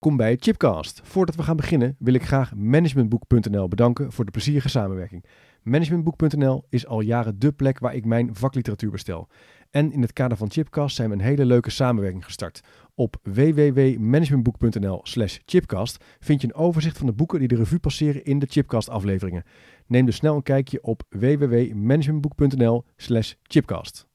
Welkom bij Chipcast. Voordat we gaan beginnen wil ik graag managementboek.nl bedanken voor de plezierige samenwerking. Managementboek.nl is al jaren dé plek waar ik mijn vakliteratuur bestel. En in het kader van Chipcast zijn we een hele leuke samenwerking gestart. Op www.managementboek.nl slash chipcast vind je een overzicht van de boeken die de revue passeren in de Chipcast afleveringen. Neem dus snel een kijkje op www.managementboek.nl slash chipcast.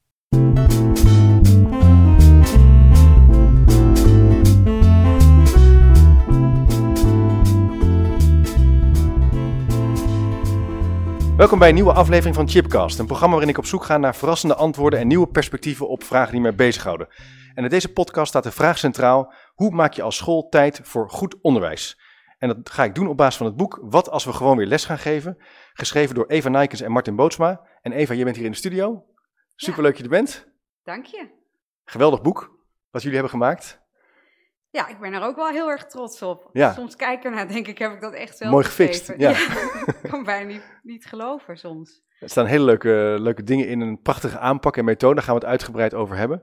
Welkom bij een nieuwe aflevering van Chipcast, een programma waarin ik op zoek ga naar verrassende antwoorden en nieuwe perspectieven op vragen die mij bezighouden. En in deze podcast staat de vraag centraal: hoe maak je als school tijd voor goed onderwijs? En dat ga ik doen op basis van het boek Wat als we gewoon weer les gaan geven, geschreven door Eva Nijkens en Martin Bootsma. En Eva, je bent hier in de studio. Superleuk dat je er bent. Dank je. Geweldig boek wat jullie hebben gemaakt. Ja, ik ben er ook wel heel erg trots op. Ja. Soms kijken naar, denk ik, heb ik dat echt zelf Mooi gefixt, ja. ik kan bijna niet, niet geloven soms. Er staan hele leuke, leuke dingen in, een prachtige aanpak en methode. Daar gaan we het uitgebreid over hebben.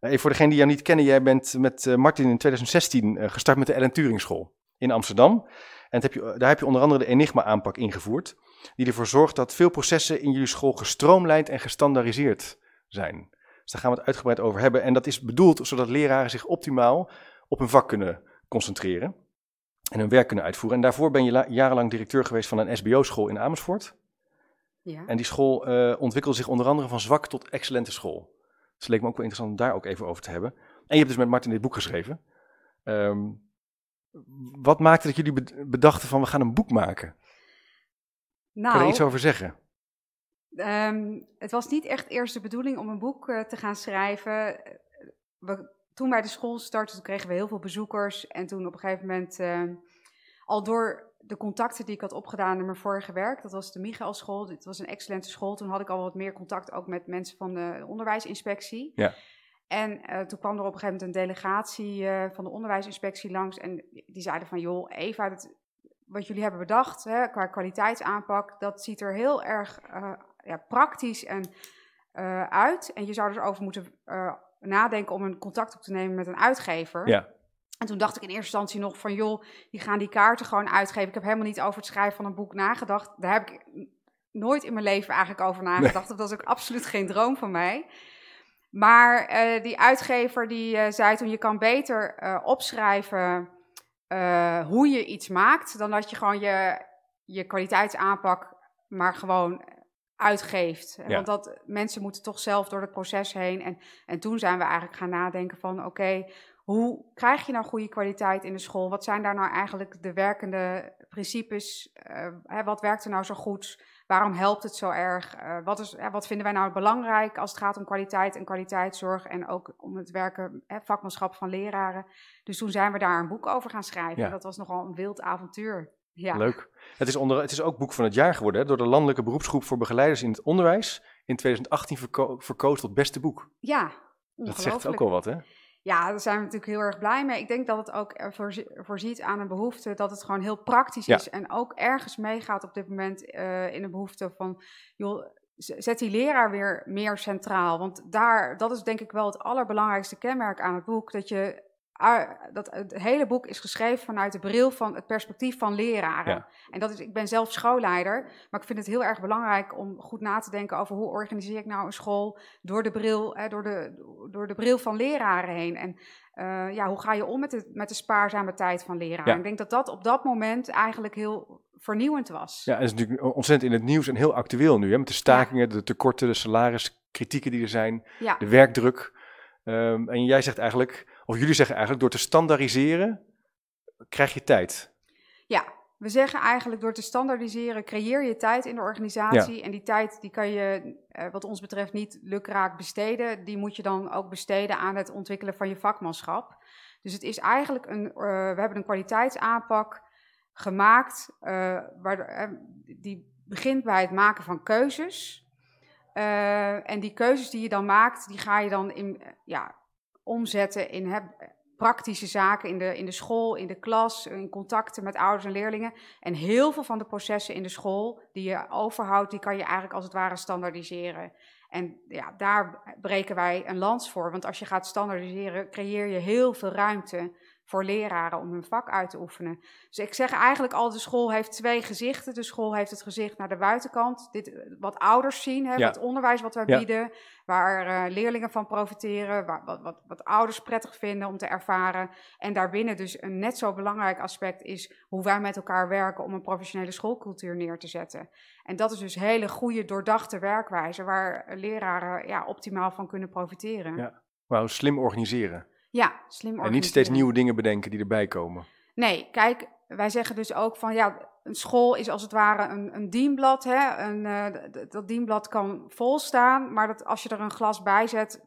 Eh, Even voor degenen die jou niet kennen, jij bent met eh, Martin in 2016 eh, gestart met de Ellen Turing School in Amsterdam. En heb je, daar heb je onder andere de Enigma-aanpak ingevoerd, die ervoor zorgt dat veel processen in jullie school gestroomlijnd en gestandaardiseerd zijn. Dus daar gaan we het uitgebreid over hebben. En dat is bedoeld zodat leraren zich optimaal op hun vak kunnen concentreren en hun werk kunnen uitvoeren. En daarvoor ben je la- jarenlang directeur geweest van een SBO-school in Amersfoort. Ja. En die school eh, ontwikkelde zich onder andere van zwak tot excellente school. Dus het leek me ook wel interessant om daar ook even over te hebben. En je hebt dus met Martin dit boek geschreven. Ehm, wat maakte dat jullie bed- bedachten van we gaan een boek maken? Kun je er nou, iets over zeggen? ehm, het was niet echt eerst de bedoeling om een boek eh, te gaan schrijven. We, toen wij de school startten, toen kregen we heel veel bezoekers. En toen op een gegeven moment, eh, al door de contacten die ik had opgedaan in mijn vorige werk, dat was de Michael School, dit was een excellente school. Toen had ik al wat meer contact ook met mensen van de onderwijsinspectie. Ja. En eh, toen kwam er op een gegeven moment een delegatie eh, van de onderwijsinspectie langs. En die zeiden van, joh, Eva, dat, wat jullie hebben bedacht hè, qua kwaliteitsaanpak, dat ziet er heel erg ja, praktisch en, uit. En je zou er dus over moeten nadenken om een contact op te nemen met een uitgever. Ja. En toen dacht ik in eerste instantie nog van, joh, die gaan die kaarten gewoon uitgeven. Ik heb helemaal niet over het schrijven van een boek nagedacht. Daar heb ik nooit in mijn leven eigenlijk over nagedacht. Dat was ook absoluut geen droom van mij. Maar eh, die uitgever die eh, zei toen, je kan beter eh, opschrijven hoe je iets maakt, dan dat je gewoon je, je kwaliteitsaanpak maar gewoon uitgeeft. Ja. Want dat, mensen moeten toch zelf door het proces heen. En, en toen zijn we eigenlijk gaan nadenken van, oké, hoe krijg je nou goede kwaliteit in de school? Wat zijn daar nou eigenlijk de werkende principes? Eh, hè, wat werkt er nou zo goed? Waarom helpt het zo erg? Eh, wat, is, wat vinden wij nou belangrijk als het gaat om kwaliteit en kwaliteitszorg en ook om het werken, hè, vakmanschap van leraren? Dus toen zijn we daar een boek over gaan schrijven. Ja. Dat was nogal een wild avontuur. Ja. Leuk. Het is, onder, het is ook boek van het jaar geworden hè, door de Landelijke Beroepsgroep voor Begeleiders in het Onderwijs. In 2018 verko verkozen tot beste boek. Ja, Dat zegt ook al wat, hè? Ja, daar zijn we natuurlijk heel erg blij mee. Ik denk dat het ook voorzie- voorziet aan een behoefte dat het gewoon heel praktisch Ja. is. En ook ergens meegaat op dit moment eh, in een behoefte van, joh, zet die leraar weer meer centraal. Want daar, dat is denk ik wel het allerbelangrijkste kenmerk aan het boek. Dat je, dat het hele boek is geschreven vanuit de bril van het perspectief van leraren. Ja. En dat is, ik ben zelf schoolleider, maar ik vind het heel erg belangrijk om goed na te denken over hoe organiseer ik nou een school door de bril, hè, door de, door de bril van leraren heen. En eh, ja, hoe ga je om met de, met de spaarzame tijd van leraren? Ja. Ik denk dat dat op dat moment eigenlijk heel vernieuwend was. Ja, en het is natuurlijk ontzettend in het nieuws en heel actueel nu. Hè, met de stakingen, de tekorten, de salariskritieken die er zijn, Ja. de werkdruk. Ehm, en jij zegt eigenlijk, of jullie zeggen eigenlijk, door te standaardiseren krijg je tijd. Ja, we zeggen eigenlijk door te standaardiseren creëer je tijd in de organisatie. En die tijd die kan je eh, wat ons betreft niet lukraak besteden. Die moet je dan ook besteden aan het ontwikkelen van je vakmanschap. Dus het is eigenlijk een, eh, we hebben een kwaliteitsaanpak gemaakt eh, waar, die begint bij het maken van keuzes. En die keuzes die je dan maakt, die ga je dan in, ja, omzetten in praktische zaken in de, in de school, in de klas, in contacten met ouders en leerlingen. En heel veel van de processen in de school die je overhoudt, die kan je eigenlijk als het ware standaardiseren. En ja, daar breken wij een lans voor. Want als je gaat standaardiseren, creëer je heel veel ruimte voor leraren om hun vak uit te oefenen. Dus ik zeg eigenlijk al, de school heeft twee gezichten. De school heeft het gezicht naar de buitenkant, dit, wat ouders zien, hè, het onderwijs wat wij bieden, waar uh, leerlingen van profiteren, waar, wat, wat, wat, ouders prettig vinden om te ervaren. En daarbinnen dus een net zo belangrijk aspect is hoe wij met elkaar werken om een professionele schoolcultuur neer te zetten. En dat is dus hele goede, doordachte werkwijze waar leraren ja, optimaal van kunnen profiteren. Ja, wauw, slim organiseren. Ja, slim organiseren. En niet steeds nieuwe dingen bedenken die erbij komen. Nee, kijk, wij zeggen dus ook van ja, een school is als het ware een, een dienblad. Hè? Een, uh, dat dienblad kan vol staan, maar dat als je er een glas bij zet,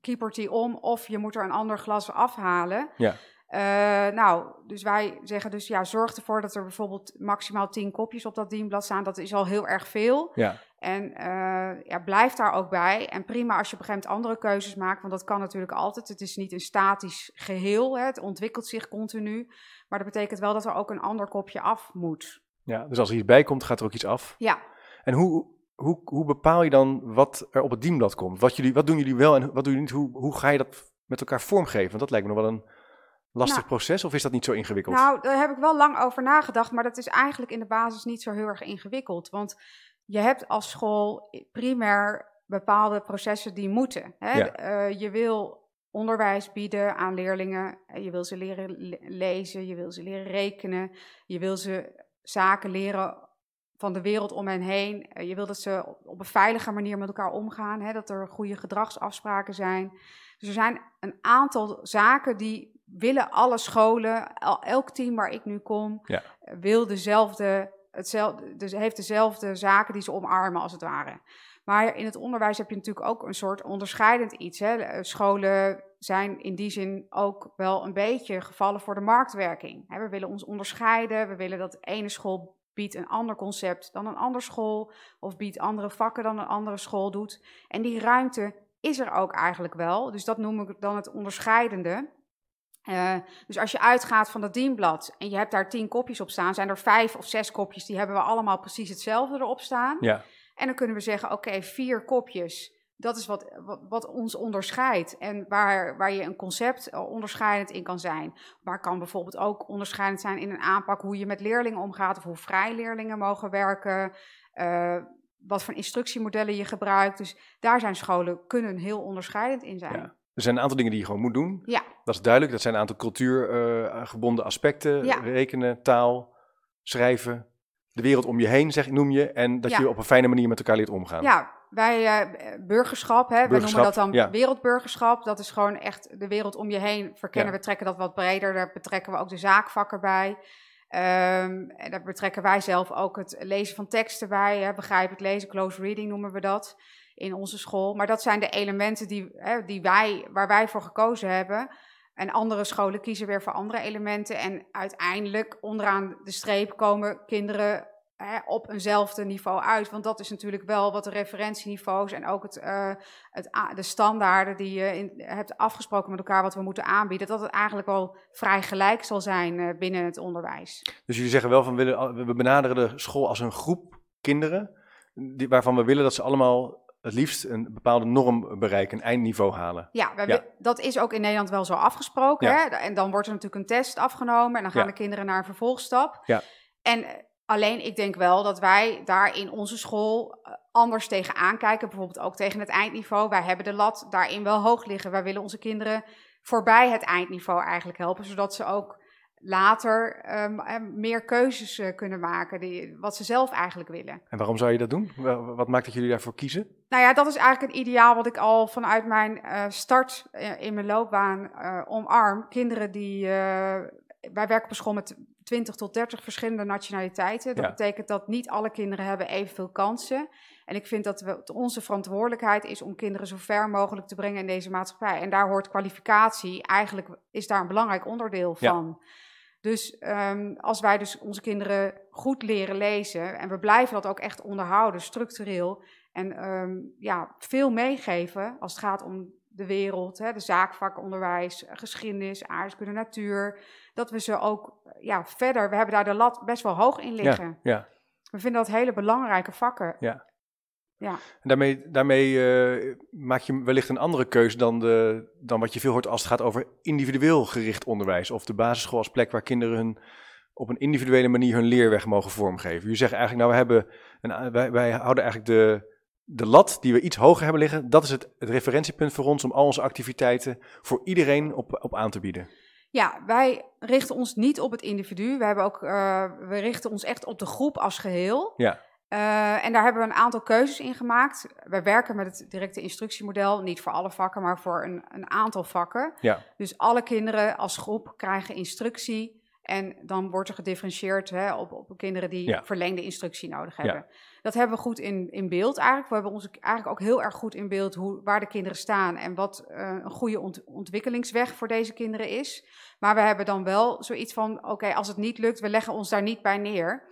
kiepert die om of je moet er een ander glas afhalen. Ja. Uh, nou, dus wij zeggen dus ja, zorg ervoor dat er bijvoorbeeld maximaal tien kopjes op dat dienblad staan. Dat is al heel erg veel. Ja. En uh, ja, blijf daar ook bij. En prima als je op een gegeven moment andere keuzes maakt, want dat kan natuurlijk altijd. Het is niet een statisch geheel, hè. het ontwikkelt zich continu. Maar dat betekent wel dat er ook een ander kopje af moet. Ja, dus als er iets bij komt, gaat er ook iets af. Ja. En hoe, hoe, hoe bepaal je dan wat er op het dienblad komt? Wat, jullie, wat doen jullie wel en wat doen jullie niet? Hoe, hoe ga je dat met elkaar vormgeven? Want dat lijkt me nog wel een lastig nou, proces of is dat niet zo ingewikkeld? Nou, daar heb ik wel lang over nagedacht, maar dat is eigenlijk in de basis niet zo heel erg ingewikkeld. Want je hebt als school primair bepaalde processen die moeten. Hè? Uh, je wil onderwijs bieden aan leerlingen. Je wil ze leren lezen, je wil ze leren rekenen, je wil ze zaken leren van de wereld om hen heen. Eh, je wil dat ze op een veilige manier met elkaar omgaan, hè? dat er goede gedragsafspraken zijn. Dus er zijn een aantal zaken die willen alle scholen, elk team waar ik nu kom, ja. wil dezelfde, hetzelfde, dus heeft dezelfde zaken die ze omarmen als het ware. Maar in het onderwijs heb je natuurlijk ook een soort onderscheidend iets. Hè. Eh, scholen zijn in die zin ook wel een beetje gevallen voor de marktwerking. We willen ons onderscheiden. We willen dat ene school biedt een ander concept dan een andere school. Of biedt andere vakken dan een andere school doet. En die ruimte is er ook eigenlijk wel. Dus dat noem ik dan het onderscheidende. Uh, dus als je uitgaat van dat dienblad en je hebt daar tien kopjes op staan, zijn er vijf of zes kopjes, die hebben we allemaal precies hetzelfde erop staan. Ja. En dan kunnen we zeggen, oké, vier kopjes, dat is wat, wat, ons onderscheidt. En waar, waar je een concept eh, onderscheidend in kan zijn. Maar kan bijvoorbeeld ook onderscheidend zijn in een aanpak hoe je met leerlingen omgaat, of hoe vrij leerlingen mogen werken. Uh, wat voor instructiemodellen je gebruikt. Dus daar zijn scholen kunnen heel onderscheidend in zijn. Ja. Er zijn een aantal dingen die je gewoon moet doen. Ja. Dat is duidelijk. Dat zijn een aantal cultuurgebonden uh, aspecten. Ja. Rekenen, taal, schrijven, de wereld om je heen, zeg, noem je. En dat je op een fijne manier met elkaar leert omgaan. Ja, wij uh, burgerschap, hè, we noemen dat dan ja. wereldburgerschap. Dat is gewoon echt de wereld om je heen verkennen. We trekken dat wat breder. Daar betrekken we ook de zaakvakken bij. Um, en daar betrekken wij zelf ook het lezen van teksten bij. Hè, begrijpelijk lezen, close reading noemen we dat in onze school. Maar dat zijn de elementen die, hè, die wij, waar wij voor gekozen hebben. En andere scholen kiezen weer voor andere elementen. En uiteindelijk onderaan de streep komen kinderen hè, op eenzelfde niveau uit. Want dat is natuurlijk wel wat de referentieniveaus en ook het, uh, het, de standaarden die je hebt afgesproken met elkaar, wat we moeten aanbieden, dat het eigenlijk wel vrij gelijk zal zijn uh, binnen het onderwijs. Dus jullie zeggen wel van we benaderen de school als een groep kinderen, die, waarvan we willen dat ze allemaal het liefst een bepaalde norm bereiken, een eindniveau halen. Ja, dat is ook in Nederland wel zo afgesproken. Hè? En dan wordt er natuurlijk een test afgenomen en dan gaan de kinderen naar een vervolgstap. Ja. En alleen ik denk wel dat wij daar in onze school eh, anders tegenaan kijken. Bijvoorbeeld ook tegen het eindniveau. Wij hebben de lat daarin wel hoog liggen. Wij willen onze kinderen voorbij het eindniveau eigenlijk helpen, zodat ze ook later um, meer keuzes uh, kunnen maken, die, wat ze zelf eigenlijk willen. En waarom zou je dat doen? Wat maakt dat jullie daarvoor kiezen? Nou ja, dat is eigenlijk een ideaal wat ik al vanuit mijn uh, start in mijn loopbaan omarm. Kinderen die. wij werken op school met 20 tot 30 verschillende nationaliteiten. Dat ja. betekent dat niet alle kinderen hebben evenveel kansen. En ik vind dat we, onze verantwoordelijkheid is om kinderen zo ver mogelijk te brengen in deze maatschappij. En daar hoort kwalificatie, eigenlijk is daar een belangrijk onderdeel van. Ja. Dus um, als wij dus onze kinderen goed leren lezen en we blijven dat ook echt onderhouden, structureel, en um, ja, veel meegeven als het gaat om de wereld, hè, de zaakvakonderwijs, geschiedenis, aardrijkskunde, natuur, dat we ze ook ja, verder, we hebben daar de lat best wel hoog in liggen. Ja, ja. We vinden dat hele belangrijke vakken. Ja. Ja. En daarmee, daarmee eh, maak je wellicht een andere keuze dan, de, dan wat je veel hoort als het gaat over individueel gericht onderwijs. Of de basisschool als plek waar kinderen hun, op een individuele manier hun leerweg mogen vormgeven. Jullie zeggen eigenlijk, nou, we hebben een, wij, wij houden eigenlijk de, de lat die we iets hoger hebben liggen. Dat is het, het referentiepunt voor ons om al onze activiteiten voor iedereen op, op aan te bieden. Ja, wij richten ons niet op het individu. We, hebben ook, uh, we richten ons echt op de groep als geheel. Ja. Uh, en daar hebben we een aantal keuzes in gemaakt. We werken met het directe instructiemodel, niet voor alle vakken, maar voor een, een aantal vakken. Ja. Dus alle kinderen als groep krijgen instructie. En dan wordt er gedifferentieerd hè, op, op kinderen die Ja. verlengde instructie nodig hebben. Ja. Dat hebben we goed in, in beeld eigenlijk. We hebben ons eigenlijk ook heel erg goed in beeld hoe, waar de kinderen staan en wat eh, een goede ont- ontwikkelingsweg voor deze kinderen is. Maar we hebben dan wel zoiets van: oké, als het niet lukt, we leggen ons daar niet bij neer.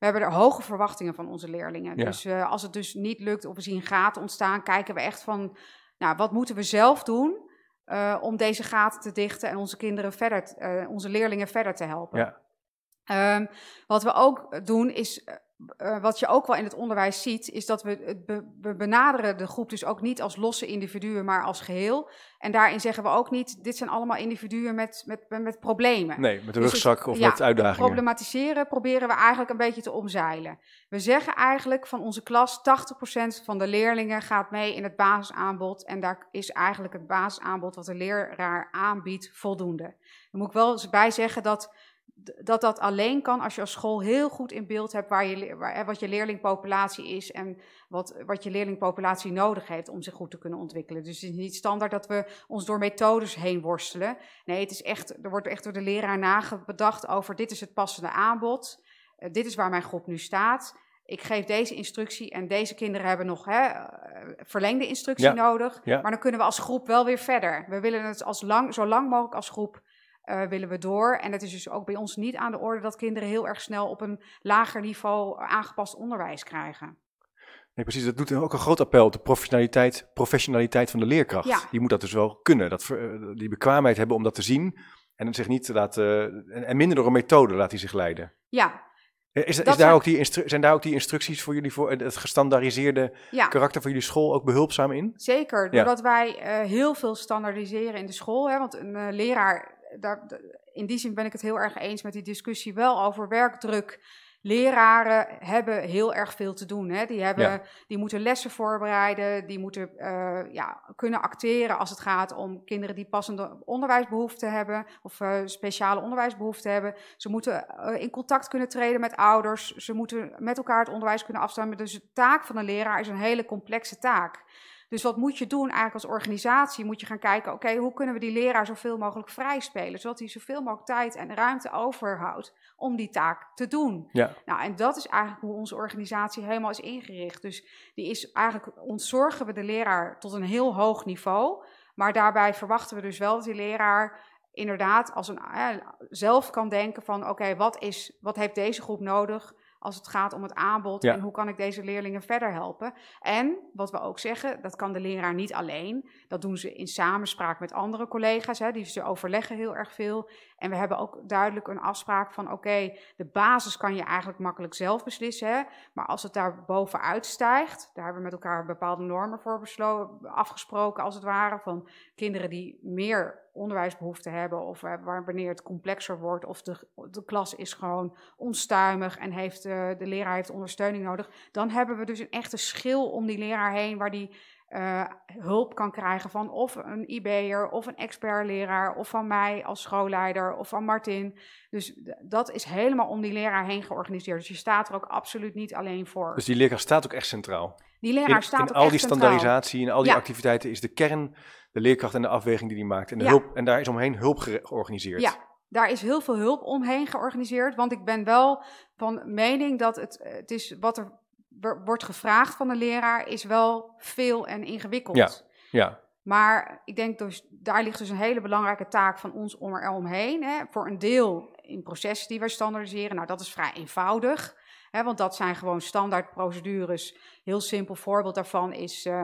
We hebben er hoge verwachtingen van onze leerlingen. Ja. Dus eh, als het dus niet lukt of we zien gaten ontstaan, kijken we echt van: nou, wat moeten we zelf doen eh, om deze gaten te dichten en onze kinderen verder, eh, onze leerlingen verder te helpen? Ja. Ehm, wat we ook doen is, eh, wat je ook wel in het onderwijs ziet, is dat we, het be- we benaderen de groep dus ook niet als losse individuen, maar als geheel. En daarin zeggen we ook niet, dit zijn allemaal individuen met, met, met, met problemen. Nee, met een Dus het- rugzak of ja, met uitdagingen. Problematiseren proberen we eigenlijk een beetje te omzeilen. We zeggen eigenlijk van onze klas, 80% van de leerlingen gaat mee in het basisaanbod. En daar is eigenlijk het basisaanbod wat de leraar aanbiedt voldoende. Dan moet ik wel eens bij zeggen dat dat dat alleen kan als je als school heel goed in beeld hebt waar je, waar, wat je leerlingpopulatie is en wat, wat je leerlingpopulatie nodig heeft om zich goed te kunnen ontwikkelen. Dus het is niet standaard dat we ons door methodes heen worstelen. Nee, het is echt, er wordt echt door de leraar nagedacht over dit is het passende aanbod, eh, dit is waar mijn groep nu staat. Ik geef deze instructie en deze kinderen hebben nog hè, eh, verlengde instructie Ja, nodig. ja. Maar dan kunnen we als groep wel weer verder. We willen het als lang, zo lang mogelijk als groep eh, willen we door. En het is dus ook bij ons niet aan de orde dat kinderen heel erg snel op een lager niveau aangepast onderwijs krijgen. Nee, precies. Dat doet ook een groot appel op de professionaliteit, professionaliteit van de leerkracht. Ja. Die moet dat dus wel kunnen. Dat, eh, die bekwaamheid hebben om dat te zien. En zich niet te laten. En, en minder door een methode laat hij zich leiden. Ja, Eh, Is, is daar zijn- ook die zijn daar ook die instructies voor jullie, voor het gestandaardiseerde ja. karakter van jullie school ook behulpzaam in? Zeker, Ja. doordat wij eh, heel veel standaardiseren in de school. Hè, want een eh, leraar, daar, in die zin ben ik het heel erg eens met die discussie wel over werkdruk. Leraren hebben heel erg veel te doen. Hè. Die, hebben, Ja. die moeten lessen voorbereiden, die moeten eh, ja, kunnen acteren als het gaat om kinderen die passende onderwijsbehoeften hebben of eh, speciale onderwijsbehoeften hebben. Ze moeten eh, in contact kunnen treden met ouders, ze moeten met elkaar het onderwijs kunnen afstemmen. Dus de taak van een leraar is een hele complexe taak. Dus wat moet je doen eigenlijk als organisatie? Moet je gaan kijken, oké, hoe kunnen we die leraar zoveel mogelijk vrijspelen, zodat hij zoveel mogelijk tijd en ruimte overhoudt om die taak te doen. Ja. Nou, en dat is eigenlijk hoe onze organisatie helemaal is ingericht. Dus die is eigenlijk, ontzorgen we de leraar tot een heel hoog niveau, maar daarbij verwachten we dus wel dat die leraar inderdaad als een, eh, zelf kan denken van, oké, wat is, wat heeft deze groep nodig? Als het gaat om het aanbod Ja. en hoe kan ik deze leerlingen verder helpen. En wat we ook zeggen, dat kan de leraar niet alleen. Dat doen ze in samenspraak met andere collega's. Hè, die ze overleggen heel erg veel. En we hebben ook duidelijk een afspraak van: oké, de basis kan je eigenlijk makkelijk zelf beslissen. Hè, maar als het daar bovenuit stijgt, daar hebben we met elkaar bepaalde normen voor afgesproken, als het ware. Van kinderen die meer onderwijsbehoeften hebben, of waar, wanneer het complexer wordt, of de, de klas is gewoon onstuimig en heeft, eh, de leraar heeft ondersteuning nodig. Dan hebben we dus een echte schil om die leraar heen waar die eh, hulp kan krijgen van of een IB'er of een expertleraar of van mij als schoolleider of van Martin. Dus dat is helemaal om die leraar heen georganiseerd. Dus je staat er ook absoluut niet alleen voor. Dus die leerkracht staat ook echt centraal. die leraar In, staat in ook al echt die standaardisatie, in al die Ja. activiteiten is de kern de leerkracht en de afweging die die maakt. En, de Ja. hulp, en daar is omheen hulp georganiseerd. Ja, daar is heel veel hulp omheen georganiseerd. Want ik ben wel van mening dat het, eh, het is wat er wo- wordt gevraagd van de leraar, is wel veel en ingewikkeld. Ja. Ja. Maar ik denk dus, daar ligt dus een hele belangrijke taak van ons om er omheen. Hè. Voor een deel in processen die wij standaardiseren. Nou, dat is vrij eenvoudig. Hè, want dat zijn gewoon standaard procedures. Heel simpel voorbeeld daarvan is. eh,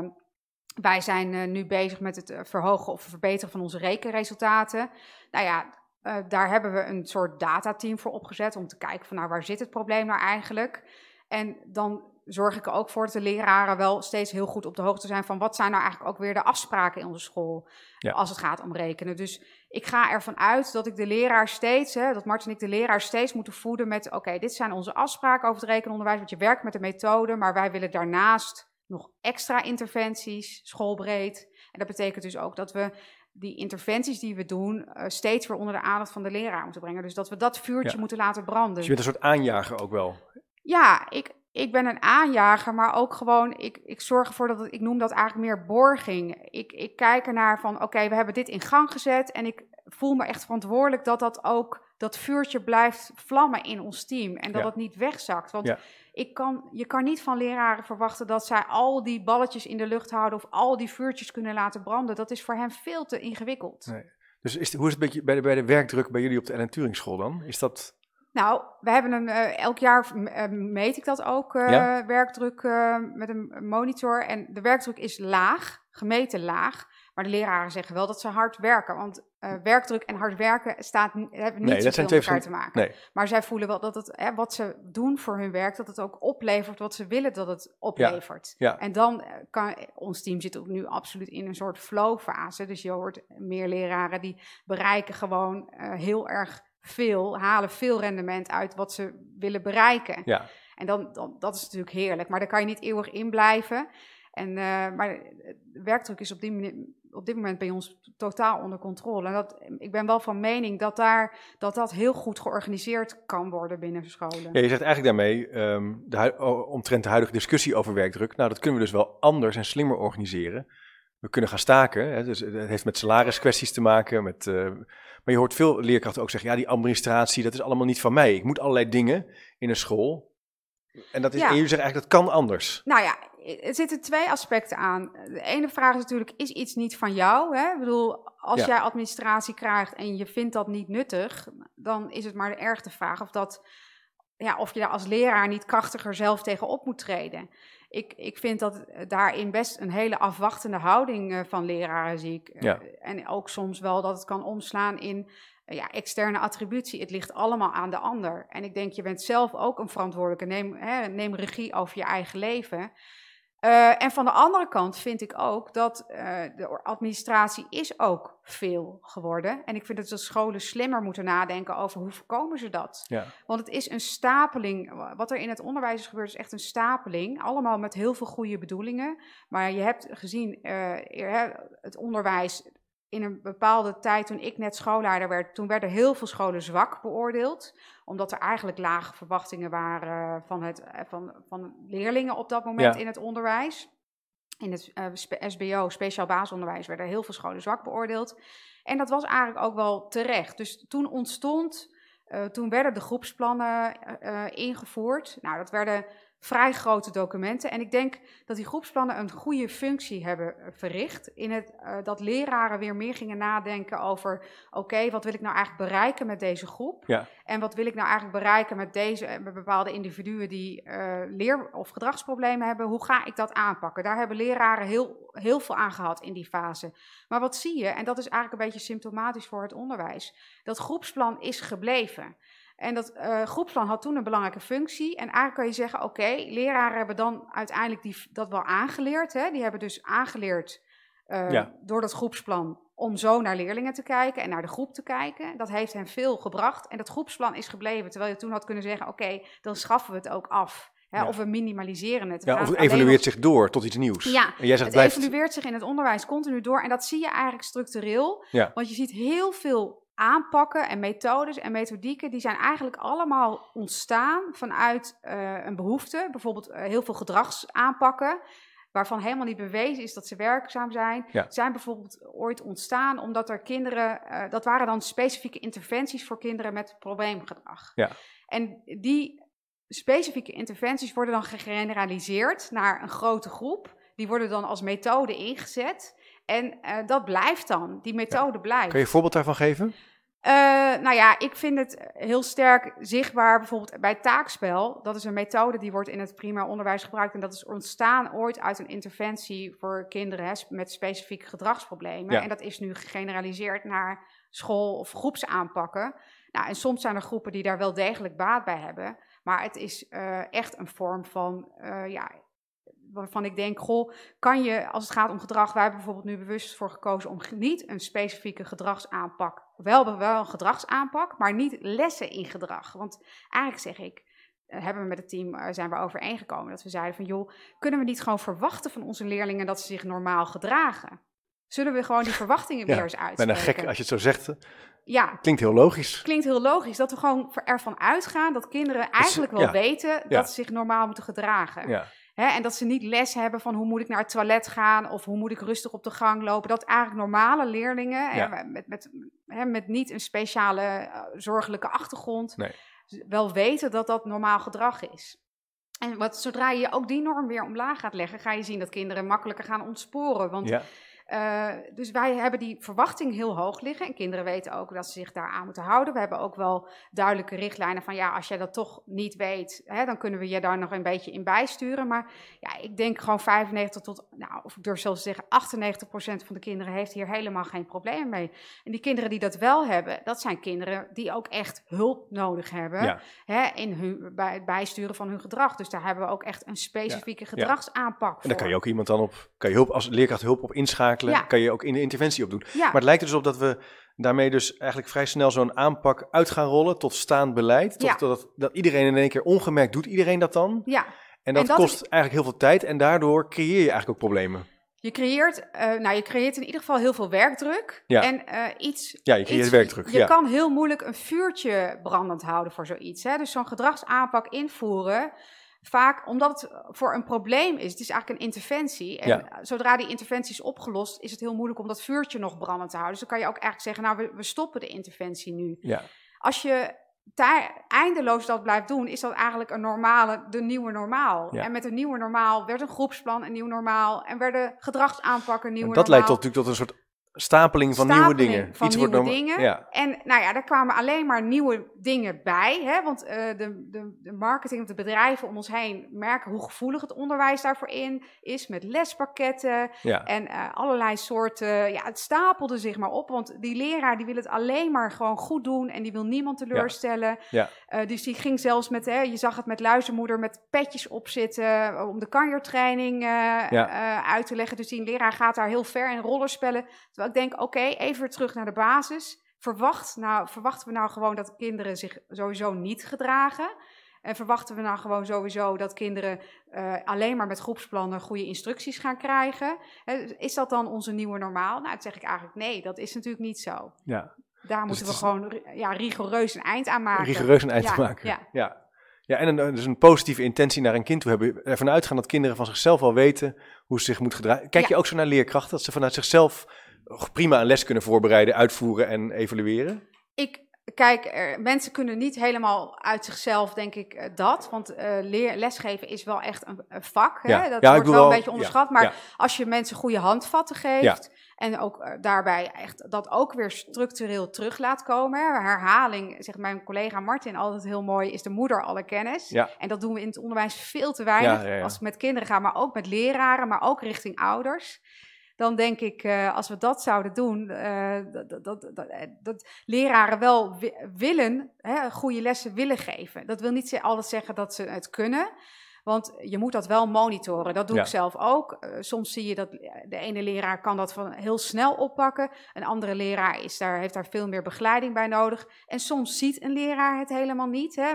wij zijn eh, nu bezig met het eh, verhogen of verbeteren van onze rekenresultaten. Nou ja, eh, daar hebben we een soort datateam voor opgezet om te kijken van nou waar zit het probleem nou eigenlijk. En dan zorg ik er ook voor dat de leraren wel steeds heel goed op de hoogte zijn van wat zijn nou eigenlijk ook weer de afspraken in onze school als het gaat om rekenen. Dus ik ga ervan uit dat ik de leraar steeds, hè, dat Martin en ik de leraar steeds moeten voeden met oké, dit zijn onze afspraken over het rekenonderwijs, want je werkt met de methode, maar wij willen daarnaast nog extra interventies, schoolbreed. En dat betekent dus ook dat we die interventies die we doen uh, steeds weer onder de aandacht van de leraar moeten brengen. Dus dat we dat vuurtje moeten laten branden. Dus je bent een soort aanjager ook wel. Ja, ik, ik ben een aanjager, maar ook gewoon, ik, ik zorg ervoor dat, het, ik noem dat eigenlijk meer borging. Ik, ik kijk ernaar van, oké, we hebben dit in gang gezet en ik voel me echt verantwoordelijk dat dat ook, dat vuurtje blijft vlammen in ons team en dat het niet wegzakt. Want ik kan, je kan niet van leraren verwachten dat zij al die balletjes in de lucht houden of al die vuurtjes kunnen laten branden. Dat is voor hen veel te ingewikkeld. Nee. Dus is, hoe is het beetje bij de, bij de werkdruk bij jullie op de Ellen Turing School dan? Is dat... Nou, we hebben een, uh, elk jaar uh, meet ik dat ook, uh, werkdruk met een monitor. En de werkdruk is laag, gemeten laag. Maar de leraren zeggen wel dat ze hard werken. Want uh, werkdruk en hard werken staat, hebben niet nee, zoveel met elkaar te maken. Nee. Maar zij voelen wel dat het, hè, wat ze doen voor hun werk, dat het ook oplevert wat ze willen dat het oplevert. Ja, En dan kan, ons team zit ook nu absoluut in een soort flow fase. Dus je hoort meer leraren die bereiken gewoon uh, heel erg veel, halen veel rendement uit wat ze willen bereiken. Ja. En dan, dan, dat is natuurlijk heerlijk, maar daar kan je niet eeuwig in blijven. En, uh, maar werkdruk is op, die op dit moment bij ons totaal onder controle. En dat, ik ben wel van mening dat, daar, dat dat heel goed georganiseerd kan worden binnen scholen. Ja, je zegt eigenlijk daarmee, um, de, omtrent de huidige discussie over werkdruk, nou dat kunnen we dus wel anders en slimmer organiseren. We kunnen gaan staken, hè, dus het heeft met salariskwesties te maken, met... Uh, maar je hoort veel leerkrachten ook zeggen, ja, die administratie, dat is allemaal niet van mij. Ik moet allerlei dingen in een school. En, dat is, en jullie zeggen eigenlijk, dat kan anders. Nou ja, er zitten twee aspecten aan. De ene vraag is natuurlijk, is iets niet van jou? Hè? Ik bedoel, als jij administratie krijgt en je vindt dat niet nuttig, dan is het maar de ergste vraag of, dat, ja, of je daar als leraar niet krachtiger zelf tegenop moet treden. Ik, ik vind dat daarin best een hele afwachtende houding uh, van leraren zie ik. Ja. Uh, en ook soms wel dat het kan omslaan in uh, ja, externe attributie. Het ligt allemaal aan de ander. En ik denk, je bent zelf ook een verantwoordelijke. Neem, hè, neem regie over je eigen leven. Uh, en van de andere kant vind ik ook dat uh, de administratie is ook veel geworden. En ik vind dat de scholen slimmer moeten nadenken over hoe voorkomen ze dat. Ja. Want het is een stapeling. Wat er in het onderwijs is gebeurd is echt een stapeling. Allemaal met heel veel goede bedoelingen. Maar je hebt gezien, uh, het onderwijs in een bepaalde tijd, toen ik net schoolleider werd, toen werden heel veel scholen zwak beoordeeld. Omdat er eigenlijk lage verwachtingen waren van, het, eh, van, van leerlingen op dat moment in het onderwijs. In het uh, eh, SBO, speciaal basisonderwijs, werden heel veel scholen zwak beoordeeld. En dat was eigenlijk ook wel terecht. Dus toen ontstond, uh, toen werden de groepsplannen ingevoerd. Nou, dat werden vrij grote documenten. En ik denk dat die groepsplannen een goede functie hebben eh, verricht. In het, uh, dat leraren weer meer gingen nadenken over: oké, wat wil ik nou eigenlijk bereiken met deze groep? Ja. En wat wil ik nou eigenlijk bereiken met deze met bepaalde individuen die uh, leer- of gedragsproblemen hebben? Hoe ga ik dat aanpakken? Daar hebben leraren heel, heel veel aan gehad in die fase. Maar wat zie je, en dat is eigenlijk een beetje symptomatisch voor het onderwijs: dat groepsplan is gebleven. En dat uh, groepsplan had toen een belangrijke functie. En eigenlijk kan je zeggen, oké, leraren hebben dan uiteindelijk die, dat wel aangeleerd. Hè? Die hebben dus aangeleerd uh, door dat groepsplan om zo naar leerlingen te kijken en naar de groep te kijken. Dat heeft hen veel gebracht. En dat groepsplan is gebleven, terwijl je toen had kunnen zeggen, oké, dan schaffen we het ook af. Hè? Ja. Of we minimaliseren het. ja, of het evalueert zich door tot iets nieuws. Ja, en jij zegt, het blijft... evalueert zich in het onderwijs continu door. En dat zie je eigenlijk structureel. Ja. Want je ziet heel veel aanpakken en methodes en methodieken, die zijn eigenlijk allemaal ontstaan vanuit uh, een behoefte. Bijvoorbeeld uh, heel veel gedragsaanpakken, waarvan helemaal niet bewezen is dat ze werkzaam zijn. Ja. Zijn bijvoorbeeld ooit ontstaan omdat er kinderen, uh, dat waren dan specifieke interventies voor kinderen met probleemgedrag. Ja. En die specifieke interventies worden dan gegeneraliseerd naar een grote groep. Die worden dan als methode ingezet. En uh, dat blijft dan, die methode ja. blijft. Kun je een voorbeeld daarvan geven? Uh, nou ja, ik vind het heel sterk zichtbaar bijvoorbeeld bij taakspel. Dat is een methode die wordt in het primair onderwijs gebruikt. En dat is ontstaan ooit uit een interventie voor kinderen hè, met specifieke gedragsproblemen. Ja. En dat is nu gegeneraliseerd naar school- of groepsaanpakken. Nou, en soms zijn er groepen die daar wel degelijk baat bij hebben. Maar het is uh, echt een vorm van, uh, ja, waarvan ik denk, goh, kan je, als het gaat om gedrag, wij hebben bijvoorbeeld nu bewust voor gekozen om niet een specifieke gedragsaanpak, wel, wel een gedragsaanpak, maar niet lessen in gedrag. Want eigenlijk zeg ik, uh, hebben we met het team, zijn we overeengekomen dat we zeiden van, joh, kunnen we niet gewoon verwachten van onze leerlingen dat ze zich normaal gedragen? Zullen we gewoon die verwachtingen weer eens uitspreken? Ben gek als je het zo zegt. Ja. Klinkt heel logisch. Klinkt heel logisch. Dat we gewoon ervan uitgaan dat kinderen eigenlijk wel weten dat ze zich normaal moeten gedragen. Ja. en dat ze niet les hebben van hoe moet ik naar het toilet gaan of hoe moet ik rustig op de gang lopen. Dat eigenlijk normale leerlingen met, met, met niet een speciale uh, zorgelijke achtergrond nee. wel weten dat dat normaal gedrag is. En wat, zodra je ook die norm weer omlaag gaat leggen, ga je zien dat kinderen makkelijker gaan ontsporen. Want uh, dus wij hebben die verwachting heel hoog liggen. En kinderen weten ook dat ze zich daar aan moeten houden. We hebben ook wel duidelijke richtlijnen van ja, als jij dat toch niet weet, hè, dan kunnen we je daar nog een beetje in bijsturen. Maar ja, ik denk gewoon 95 tot, nou, of ik durf zelfs te zeggen, 98 procent van de kinderen heeft hier helemaal geen probleem mee. En die kinderen die dat wel hebben, dat zijn kinderen die ook echt hulp nodig hebben hè, in hun, bij het bijsturen van hun gedrag. Dus daar hebben we ook echt een specifieke ja. gedragsaanpak voor. En daar kan je ook iemand dan op, kan je hulp, als leerkracht hulp op inschakelen ja. kan je ook in de interventie op doen. Maar het lijkt er dus op dat we daarmee dus eigenlijk vrij snel zo'n aanpak uit gaan rollen tot staand beleid. Tot, dat, dat iedereen in één keer ongemerkt doet iedereen dat dan. Ja. En dat, kost eigenlijk heel veel tijd en daardoor creëer je eigenlijk ook problemen. Je creëert, uh, nou, je creëert in ieder geval heel veel werkdruk. Ja. En uh, iets. Ja, je creëert werkdruk. Je kan heel moeilijk een vuurtje brandend houden voor zoiets. Hè? Dus zo'n gedragsaanpak invoeren vaak omdat het voor een probleem is. Het is eigenlijk een interventie. En zodra die interventie is opgelost, is het heel moeilijk om dat vuurtje nog brandend te houden. Dus dan kan je ook eigenlijk zeggen, nou, we, we stoppen de interventie nu. Ja. Als je daar eindeloos dat blijft doen, is dat eigenlijk een normale, de nieuwe normaal. En met een nieuwe normaal werd een groepsplan een nieuw normaal en werden gedragsaanpakken nieuwe en dat leidt tot, natuurlijk tot een soort stapeling van nieuwe dingen. Van Iets nieuwe dingen. Ja. En nou ja, daar kwamen alleen maar nieuwe dingen bij. Hè? Want uh, de, de, de marketing of de bedrijven om ons heen merken hoe gevoelig het onderwijs daarvoor in is. Met lespakketten ja. en uh, allerlei soorten. Ja, het stapelde zich maar op. Want die leraar die wil het alleen maar gewoon goed doen. En die wil niemand teleurstellen. Ja. Uh, dus die ging zelfs met, hè, je zag het met luistermoeder met petjes opzitten. Om de kanjertraining uit te leggen. Dus die leraar gaat daar heel ver in rollenspellen. Terwijl ik denk, oké, even weer terug naar de basis. Verwacht, nou, verwachten we nou gewoon dat kinderen zich sowieso niet gedragen? En verwachten we nou gewoon sowieso dat kinderen alleen maar met groepsplannen goede instructies gaan krijgen? Is dat dan onze nieuwe normaal? Nou, dat zeg ik eigenlijk nee, dat is natuurlijk niet zo. Ja. Daar dus moeten we gewoon ja, rigoureus een eind aan maken. Rigoureus een eind ja, maken. Ja. ja. Ja, en een, dus een positieve intentie naar een kind toe hebben. Ervan uitgaan dat kinderen van zichzelf al weten hoe ze zich moet gedragen. Kijk je ook zo naar leerkrachten, dat ze vanuit zichzelf prima een les kunnen voorbereiden, uitvoeren en evalueren? Ik kijk, er, mensen kunnen niet helemaal uit zichzelf, denk ik, uh, dat. Want uh, leer, lesgeven is wel echt een, een vak. Hè? Ja. Dat ja, wordt wel een beetje onderschat. maar als je mensen goede handvatten geeft. En ook uh, daarbij echt dat ook weer structureel terug laat komen. Hè? Herhaling, zegt mijn collega Martin altijd heel mooi, is de moeder alle kennis. En dat doen we in het onderwijs veel te weinig. Als het met kinderen gaat, maar ook met leraren, maar ook richting ouders dan denk ik, uh, als we dat zouden doen, uh, dat, dat, dat, eh, dat, leraren wel willen, hè, goede lessen willen geven. Dat wil niet altijd zeggen dat ze het kunnen. Want je moet dat wel monitoren. Dat doe ik zelf ook. Uh, soms zie je dat de ene leraar kan dat van heel snel oppakken. Een andere leraar is daar, heeft daar veel meer begeleiding bij nodig. En soms ziet een leraar het helemaal niet. Hè?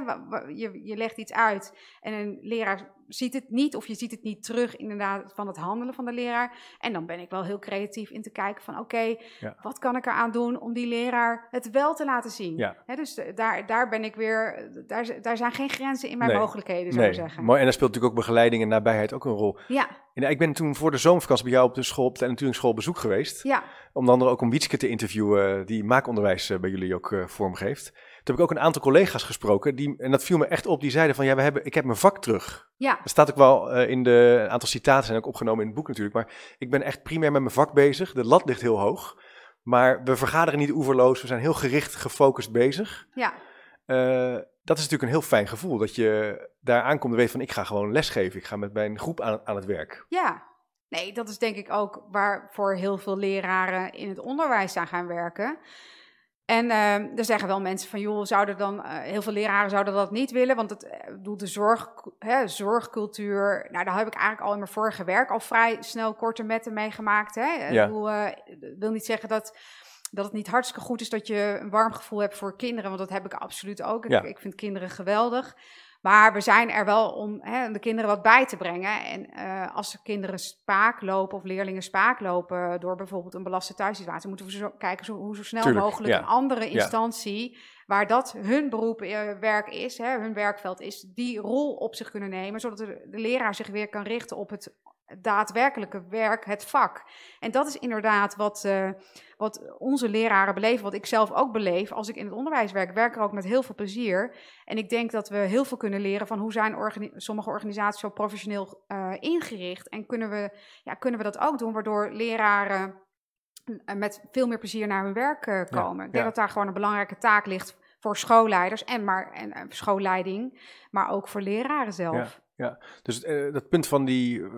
Je, je legt iets uit en een leraar ziet het niet of je ziet het niet terug inderdaad van het handelen van de leraar. En dan ben ik wel heel creatief in te kijken van oké, wat kan ik eraan doen om die leraar het wel te laten zien. dus daar, daar ben ik weer, daar, daar zijn geen grenzen in mijn mogelijkheden zou nee. zeggen. Mooi, en daar speelt natuurlijk ook begeleiding en nabijheid ook een rol. Ja. En ik ben toen voor de zomervakantie bij jou op de school, op de natuurschool bezoek geweest. Ja. Om dan ook om Wietske te interviewen, die maakonderwijs eh, bij jullie ook vormgeeft. Toen heb ik ook een aantal collega's gesproken, die, en dat viel me echt op, die zeiden van ja, we hebben, ik heb mijn vak terug. Ja. Dat staat ook wel uh, in de, een aantal citaten zijn ook opgenomen in het boek natuurlijk, maar ik ben echt primair met mijn vak bezig. De lat ligt heel hoog, maar we vergaderen niet oeverloos, we zijn heel gericht, gefocust bezig. Ja. Uh, dat is natuurlijk een heel fijn gevoel, dat je daar aankomt en weet van ik ga gewoon lesgeven, ik ga met mijn groep aan, aan het werk. Ja, nee, dat is denk ik ook waarvoor heel veel leraren in het onderwijs aan gaan werken. En uh, er zeggen wel mensen van, joh, zouden dan, uh, heel veel leraren zouden dat niet willen, want het bedoel, de zorg, hè, zorgcultuur, nou, daar heb ik eigenlijk al in mijn vorige werk al vrij snel korte metten meegemaakt. Hè. Ja. Ik bedoel, uh, wil niet zeggen dat dat het niet hartstikke goed is dat je een warm gevoel hebt voor kinderen, want dat heb ik absoluut ook. Ja. Ik, ik, vind kinderen geweldig. Maar we zijn er wel om hè, de kinderen wat bij te brengen. En uh, als kinderen spaak lopen of leerlingen spaak lopen door bijvoorbeeld een belaste thuissituatie, moeten we zo kijken zo, hoe zo snel Tuurlijk, mogelijk ja. een andere instantie, ja. waar dat hun beroep, uh, werk is, hè, hun werkveld is, die rol op zich kunnen nemen, zodat de, de leraar zich weer kan richten op het daadwerkelijke werk, het vak. En dat is inderdaad wat, uh, wat onze leraren beleven, wat ik zelf ook beleef. Als ik in het onderwijs werk, werk er ook met heel veel plezier. En ik denk dat we heel veel kunnen leren van hoe zijn organi sommige organisaties zo professioneel uh, ingericht. En kunnen we, ja, kunnen we dat ook doen, waardoor leraren uh, met veel meer plezier naar hun werk uh, komen. Ja, ik denk ja. dat daar gewoon een belangrijke taak ligt voor schoolleiders en, maar, en schoolleiding, maar ook voor leraren zelf. Ja. Dus uh, dat punt van die, uh,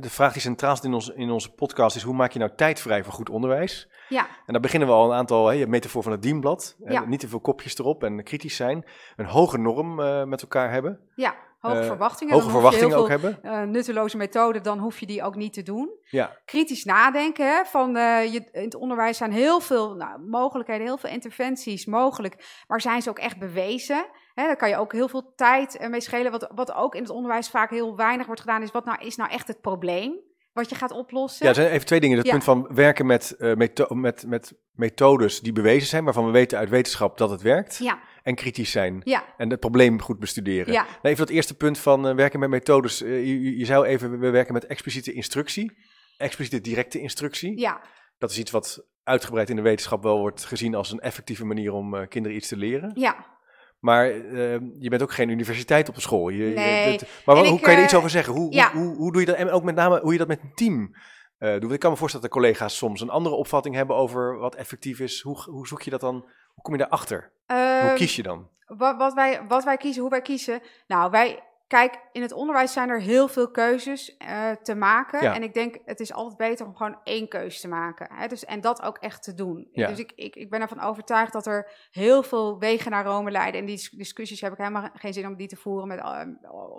de vraag die centraal staat in, ons, in onze podcast is: hoe maak je nou tijd vrij voor goed onderwijs? Ja. En daar beginnen we al een aantal, hè, je metafoor van het dienblad. Ja. niet te veel kopjes erop en kritisch zijn. Een hoge norm uh, met elkaar hebben. Ja, hoge verwachtingen. Hoge verwachtingen ook hebben. nutteloze methoden, dan hoef je die ook niet te doen. Ja. Kritisch nadenken. Hè, van, je, in het onderwijs zijn heel veel nou, mogelijkheden, heel veel interventies mogelijk. Maar zijn ze ook echt bewezen? Hè, daar kan je ook heel veel tijd mee schelen. Wat, wat ook in het onderwijs vaak heel weinig wordt gedaan, is wat nou, is nou echt het probleem? Wat je gaat oplossen. Ja, er zijn even twee dingen. Het ja. punt van werken met, uh, metho met, met methodes die bewezen zijn, waarvan we weten uit wetenschap dat het werkt. Ja. En kritisch zijn. Ja. En het probleem goed bestuderen. Ja. Nou, even dat eerste punt van uh, werken met methodes. Uh, je, je zou even, we werken met expliciete instructie. Expliciete directe instructie. Ja. Dat is iets wat uitgebreid in de wetenschap wel wordt gezien als een effectieve manier om kinderen iets te leren. Ja. Maar uh, je bent ook geen universiteit op de school. Je, nee. je, maar hoe ik, kan je er iets over zeggen? Hoe, ja. hoe, hoe, hoe, doe je dat? En ook met name hoe je dat met een team uh, doet. Ik kan me voorstellen dat de collega's soms een andere opvatting hebben over wat effectief is. Hoe, hoe zoek je dat dan? Hoe kom je daarachter? hoe kies je dan? Wat, wat, wij, wat wij kiezen, hoe wij kiezen. Nou, wij, Kijk, in het onderwijs zijn er heel veel keuzes uh, te maken. Ja. En ik denk, het is altijd beter om gewoon één keuze te maken. Hè? Dus, en dat ook echt te doen. Ja. Dus ik, ik, ik ben ervan overtuigd dat er heel veel wegen naar Rome leiden. En die discussies heb ik helemaal geen zin om die te voeren met, uh,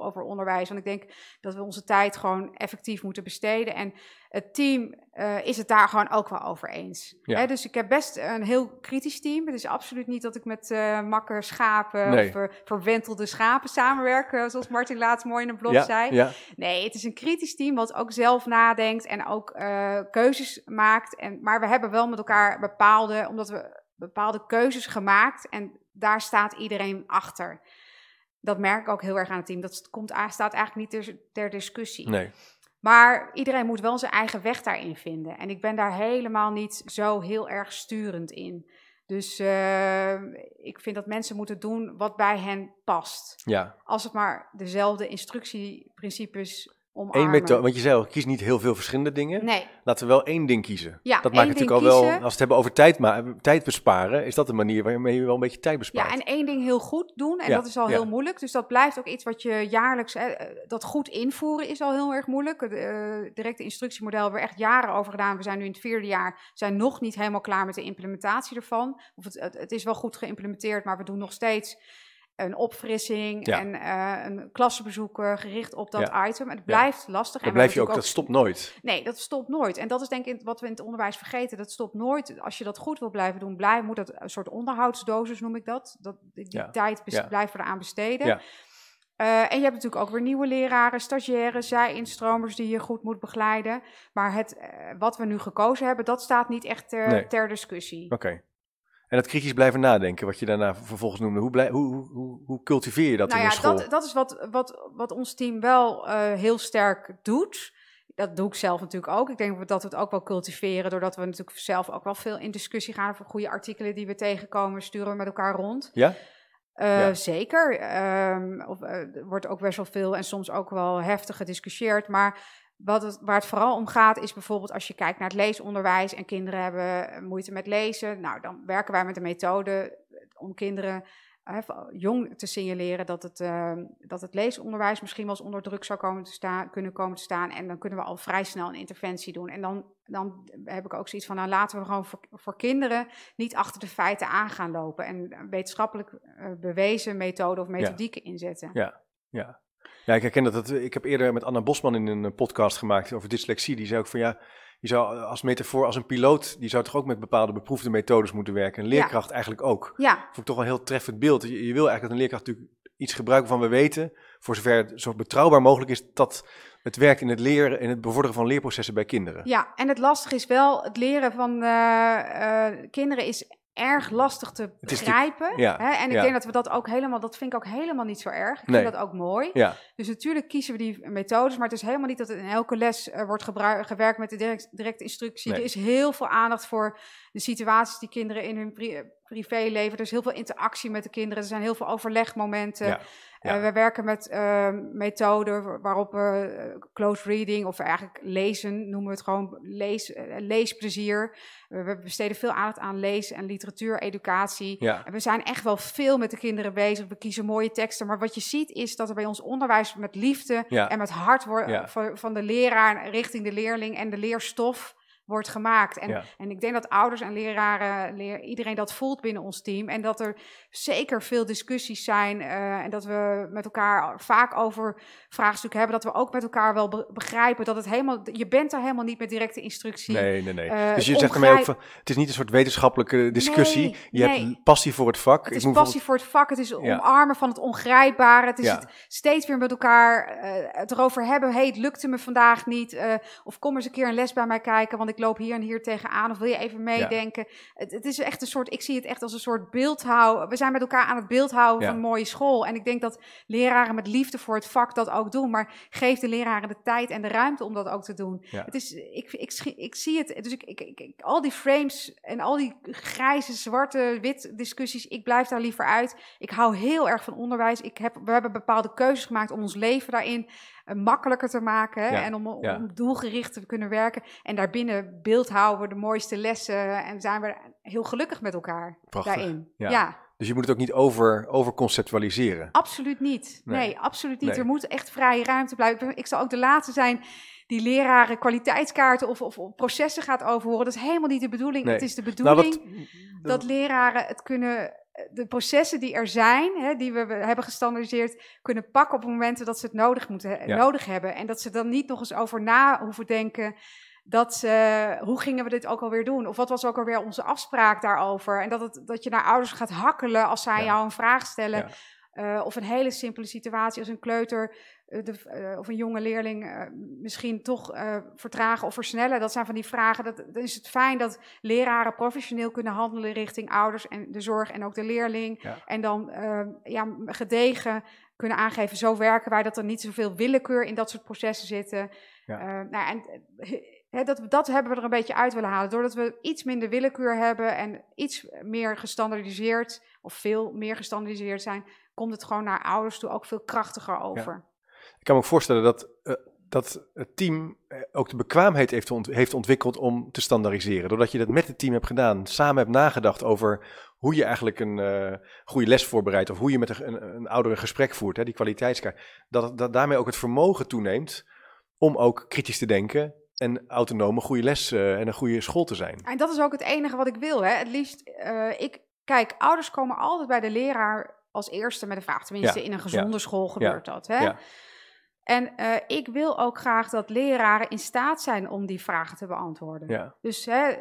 over onderwijs. Want ik denk dat we onze tijd gewoon effectief moeten besteden. En het team uh, is het daar gewoon ook wel over eens. Ja. Hè? Dus ik heb best een heel kritisch team. Het is absoluut niet dat ik met uh, makker schapen Nee. of uh, verwentelde schapen samenwerk, zoals Martin laatst mooi in een blog Ja, zei. ja. Nee, het is een kritisch team wat ook zelf nadenkt en ook uh, keuzes maakt. En, maar we hebben wel met elkaar bepaalde, omdat we bepaalde keuzes gemaakt en daar staat iedereen achter. Dat merk ik ook heel erg aan het team. Dat komt, staat eigenlijk niet ter, ter discussie. Nee. Maar iedereen moet wel zijn eigen weg daarin vinden. En ik ben daar helemaal niet zo heel erg sturend in. Dus uh, ik vind dat mensen moeten doen wat bij hen past. Ja. Als het maar dezelfde instructieprincipes Eén omarmen. methode, want je zei al, kies niet heel veel verschillende dingen. Nee, Laten we wel één ding kiezen. Ja, dat maakt natuurlijk al wel, kiezen. als we het hebben over tijd, ma- tijd besparen, is dat de manier waarmee je wel een beetje tijd bespaart. ja, en één ding heel goed doen. En Ja, dat is al ja. heel moeilijk. Dus dat blijft ook iets wat je jaarlijks... eh, dat goed invoeren is al heel erg moeilijk. Het uh, directe instructiemodel hebben we echt jaren over gedaan. We zijn nu in het vierde jaar, zijn nog niet helemaal klaar met de implementatie ervan. Of het, het, het is wel goed geïmplementeerd, maar we doen nog steeds een opfrissing Ja. en uh, een klassenbezoeken gericht op dat Ja. item. Het blijft lastig. We blijf je ook, hebben dat stopt nooit. Nee, dat stopt nooit. En dat is denk ik wat we in het onderwijs vergeten. Dat stopt nooit. Als je dat goed wil blijven doen, blijf, moet dat een soort onderhoudsdosis noem ik dat. dat die tijd blijft eraan besteden. Ja. Uh, en je hebt natuurlijk ook weer nieuwe leraren, stagiaires, zij-instromers die je goed moet begeleiden. Maar het, uh, wat we nu gekozen hebben, dat staat niet echt ter, Nee. ter discussie. Oké. En het kritisch blijven nadenken, wat je daarna vervolgens noemde. Hoe, blij, hoe, hoe, hoe, cultiveer je dat nou in ja, school? dat, dat is wat, wat, wat ons team wel uh, heel sterk doet. Dat doe ik zelf natuurlijk ook. Ik denk dat we het ook wel cultiveren, doordat we natuurlijk zelf ook wel veel in discussie gaan over goede artikelen die we tegenkomen, sturen we met elkaar rond. Ja? Uh, Ja. Zeker. Um, of, uh, er wordt ook best wel veel en soms ook wel heftig gediscussieerd. Maar wat het, waar het vooral om gaat is bijvoorbeeld als je kijkt naar het leesonderwijs en kinderen hebben moeite met lezen. Nou, dan werken wij met een methode om kinderen jong te signaleren dat het, uh, dat het leesonderwijs misschien wel eens onder druk zou komen te staan, kunnen komen te staan. En dan kunnen we al vrij snel een interventie doen. En dan, dan heb ik ook zoiets van, nou laten we gewoon voor, voor kinderen niet achter de feiten aan gaan lopen. En wetenschappelijk uh, bewezen methoden of methodieken inzetten. Ja, ja. Ja, ik herken dat. Het, ik heb eerder met Anna Bosman in een podcast gemaakt over dyslexie. Die zei ook van ja, je zou als metafoor, als een piloot, die zou toch ook met bepaalde beproefde methodes moeten werken. Een leerkracht eigenlijk ook. Ja. Vond ik toch wel een heel treffend beeld. Je, je, wil eigenlijk dat een leerkracht natuurlijk iets gebruiken van we weten, voor zover het zo betrouwbaar mogelijk is, dat het werkt in het leren, in het bevorderen van leerprocessen bij kinderen. Ja, en het lastige is wel, het leren van uh, uh, kinderen is erg lastig te begrijpen. Ja, hè? En ik ja. denk dat we dat ook helemaal, dat vind ik ook helemaal niet zo erg. Ik Nee. vind dat ook mooi. Ja, Dus natuurlijk kiezen we die methodes, maar het is helemaal niet dat het in elke les eh, wordt gewerkt met de direct, directe instructie. Nee. Er is heel veel aandacht voor de situaties die kinderen in hun pri- privéleven. Er is heel veel interactie met de kinderen. Er zijn heel veel overlegmomenten. Ja, ja. Eh, we werken met eh, methoden waarop we eh, close reading of eigenlijk lezen, noemen we het gewoon lees, eh, leesplezier. We, we besteden veel aandacht aan lees- en literatuureducatie. ja. En we zijn echt wel veel met de kinderen bezig. We kiezen mooie teksten. Maar wat je ziet is dat er bij ons onderwijs met liefde Ja. en met hart wordt, van de leraar richting de leerling en de leerstof wordt gemaakt. En, Ja. en ik denk dat ouders en leraren, leer, iedereen dat voelt binnen ons team. En dat er zeker veel discussies zijn. eh, en dat we met elkaar vaak over vraagstukken hebben. Dat we ook met elkaar wel be- begrijpen dat het helemaal. Je bent er helemaal niet met directe instructie. Nee, nee, nee. Eh, dus je zegt ermee ook van, het is niet een soort wetenschappelijke discussie. Nee, je nee. hebt passie voor het vak. Het is passie voor het vak, het is Ja. omarmen van het ongrijpbare. Het is Ja. het steeds weer met elkaar eh, het erover hebben. hey, het lukte me vandaag niet. of kom eens een keer een les bij mij kijken, want ik loop hier en hier tegenaan. Of wil je even meedenken? Het, het is echt een soort, ik zie het echt als een soort beeldhouden. We zijn met elkaar aan het beeldhouden Ja. van een mooie school. En ik denk dat leraren met liefde voor het vak dat ook doen. Maar geef de leraren de tijd en de ruimte om dat ook te doen. Ja. Het is, ik, ik, ik zie het, dus ik, ik, ik, ik- al die frames en al die grijze, zwarte, wit discussies, ik blijf daar liever uit. Ik hou heel erg van onderwijs. Ik heb, we hebben bepaalde keuzes gemaakt om ons leven daarin eh, makkelijker te maken Ja, en om, om ja. doelgericht te kunnen werken. En daarbinnen beeldhouden we de mooiste lessen en zijn we heel gelukkig met elkaar Prachtig, daarin. ja. ja. Dus je moet het ook niet over, over conceptualiseren. Absoluut niet. Nee. Nee, absoluut niet. Nee. Er moet echt vrije ruimte blijven. Ik zal ook de laatste zijn die leraren kwaliteitskaarten of, of, of processen gaat overhoren. Dat is helemaal niet de bedoeling. Nee. Het is de Nou, bedoeling wat, dat leraren het kunnen, de processen die er zijn, hè, die we hebben gestandardiseerd, kunnen pakken op momenten dat ze het nodig, moeten, Ja. nodig hebben. En dat ze dan niet nog eens over na hoeven denken. Dat ze, hoe gingen we dit ook alweer doen? Of wat was ook alweer onze afspraak daarover? En dat, het, dat je naar ouders gaat hakkelen als zij Ja. jou een vraag stellen. Ja. Eh, of een hele simpele situatie als een kleuter eh, de, eh, of een jonge leerling misschien toch vertragen of versnellen. Dat zijn van die vragen. Dat, dan is het fijn dat leraren professioneel kunnen handelen richting ouders en de zorg en ook de leerling. Ja. En dan ja, gedegen kunnen aangeven, zo werken wij, dat er niet zoveel willekeur in dat soort processen zitten. Ja. Nou, en, dat, dat hebben we er een beetje uit willen halen. Doordat we iets minder willekeur hebben en iets meer gestandardiseerd, of veel meer gestandardiseerd zijn, komt het gewoon naar ouders toe ook veel krachtiger over. Ik kan me ook voorstellen dat, eh, dat het team eh, ook de bekwaamheid heeft, ont- heeft ontwikkeld om te standaardiseren. Doordat je dat met het team hebt gedaan, samen hebt nagedacht over hoe je eigenlijk een eh, goede les voorbereidt. Of hoe je met een, een, een ouder een gesprek voert, hè, die kwaliteitskaart. Dat, dat daarmee ook het vermogen toeneemt om ook kritisch te denken en autonome goede les eh, en een goede school te zijn. En dat is ook het enige wat ik wil. Hè. Het liefst, eh, ik, kijk, ouders komen altijd bij de leraar als eerste met een vraag. Tenminste, Ja, in een gezonde school gebeurt dat. Hè? Ja. En eh, ik wil ook graag dat leraren in staat zijn om die vragen te beantwoorden. Ja, Dus hè,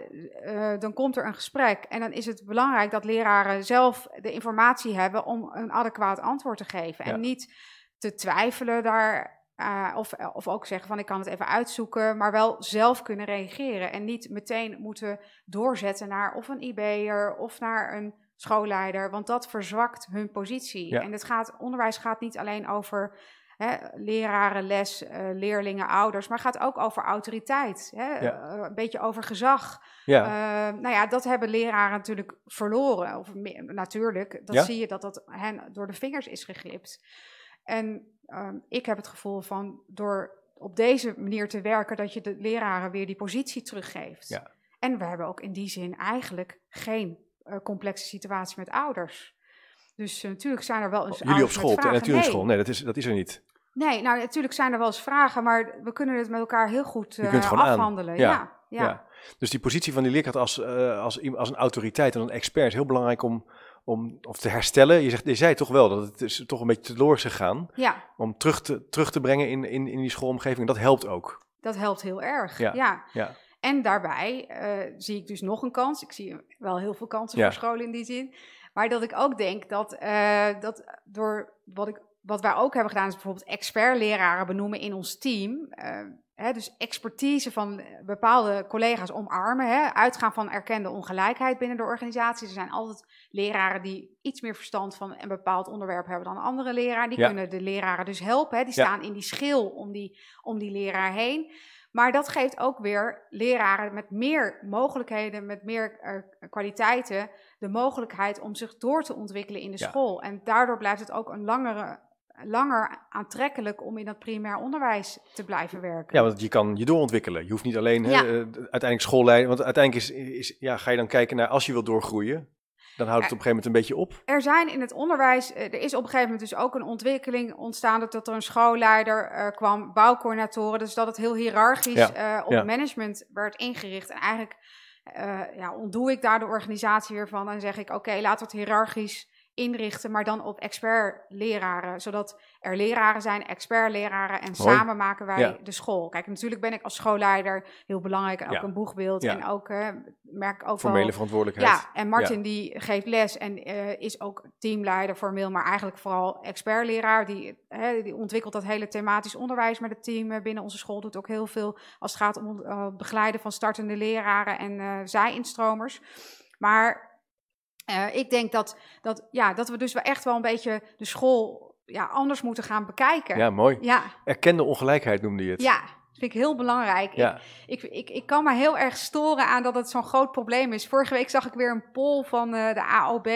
dan komt er een gesprek en dan is het belangrijk dat leraren zelf de informatie hebben om een adequaat antwoord te geven. En niet te twijfelen daar, eh, of, of ook zeggen van ik kan het even uitzoeken, maar wel zelf kunnen reageren. En niet meteen moeten doorzetten naar of een IB'er of naar een schoolleider, want dat verzwakt hun positie. Ja. En het gaat, onderwijs gaat niet alleen over hè, leraren, les, eh, leerlingen, ouders, maar gaat ook over autoriteit. Hè? Ja. Eh, een beetje over gezag. ja. Eh, nou ja, dat hebben leraren natuurlijk verloren. Of natuurlijk, dat Ja? zie je dat dat hen door de vingers is geglipt. En ehm, ik heb het gevoel van door op deze manier te werken, dat je de leraren weer die positie teruggeeft. Ja. En we hebben ook in die zin eigenlijk geen eh, complexe situatie met ouders. Dus natuurlijk zijn er wel eens. Jullie op school, op de natuurschool? Nee, dat, is, dat is er niet. Nee, nou natuurlijk zijn er wel eens vragen, maar we kunnen het met elkaar heel goed uh, afhandelen. Ja. Ja, ja. Dus die positie van die leerkracht als, als, als een autoriteit en een expert is heel belangrijk om, om of te herstellen. Je, zegt, je zei toch wel dat het is toch een beetje teloor is gegaan. Ja. Om terug te, terug te brengen in, in, in die schoolomgeving. Dat helpt ook. Dat helpt heel erg, ja. ja. En daarbij uh, zie ik dus nog een kans. Ik zie wel heel veel kansen voor scholen in die zin. Maar dat ik ook denk dat, uh, dat door wat ik wat wij ook hebben gedaan is bijvoorbeeld expertleraren benoemen in ons team. Uh, hè, dus expertise van bepaalde collega's omarmen. Hè, uitgaan van erkende ongelijkheid binnen de organisatie. Er zijn altijd leraren die iets meer verstand van een bepaald onderwerp hebben dan andere leraren. Die kunnen de leraren dus helpen. Hè. Die staan in die schil om die, om die leraar heen. Maar dat geeft ook weer leraren met meer mogelijkheden, met meer uh, kwaliteiten, de mogelijkheid om zich door te ontwikkelen in de school. En daardoor blijft het ook een langere langer aantrekkelijk om in dat primair onderwijs te blijven werken. Ja, want je kan je doorontwikkelen. Je hoeft niet alleen hè, uh, uiteindelijk schoolleiding, want uiteindelijk is, is, ja, ga je dan kijken naar als je wilt doorgroeien, dan houdt het op een gegeven moment een beetje op. Er zijn in het onderwijs, eh, er is op een gegeven moment dus ook een ontwikkeling ontstaan dat er een schoolleider uh, kwam, bouwcoördinatoren, dus dat het heel hiërarchisch uh, op management werd ingericht. En eigenlijk ja, ontdoe ik daar de organisatie weer van en zeg ik, oké, okay, we het hiërarchisch inrichten, maar dan op expert-leraren. Zodat er leraren zijn, expert-leraren, en samen maken wij de school. Kijk, natuurlijk ben ik als schoolleider heel belangrijk en ook een boegbeeld. En ook, uh, merk ook Formele verantwoordelijkheid. Ja, en Martin die geeft les en uh, is ook teamleider formeel, maar eigenlijk vooral expert-leraar. Die, uh, die ontwikkelt dat hele thematisch onderwijs met het team binnen onze school. Doet ook heel veel als het gaat om het begeleiden van startende leraren en zij-instromers. Maar uh, ik denk dat, dat, ja, dat we dus wel echt wel een beetje de school ja, anders moeten gaan bekijken. Ja, mooi. Ja. Erkende ongelijkheid noemde je het. Ja, vind ik heel belangrijk. Ja. Ik, ik, ik, kan me heel erg storen aan dat het zo'n groot probleem is. Vorige week zag ik weer een poll van uh, de AOB.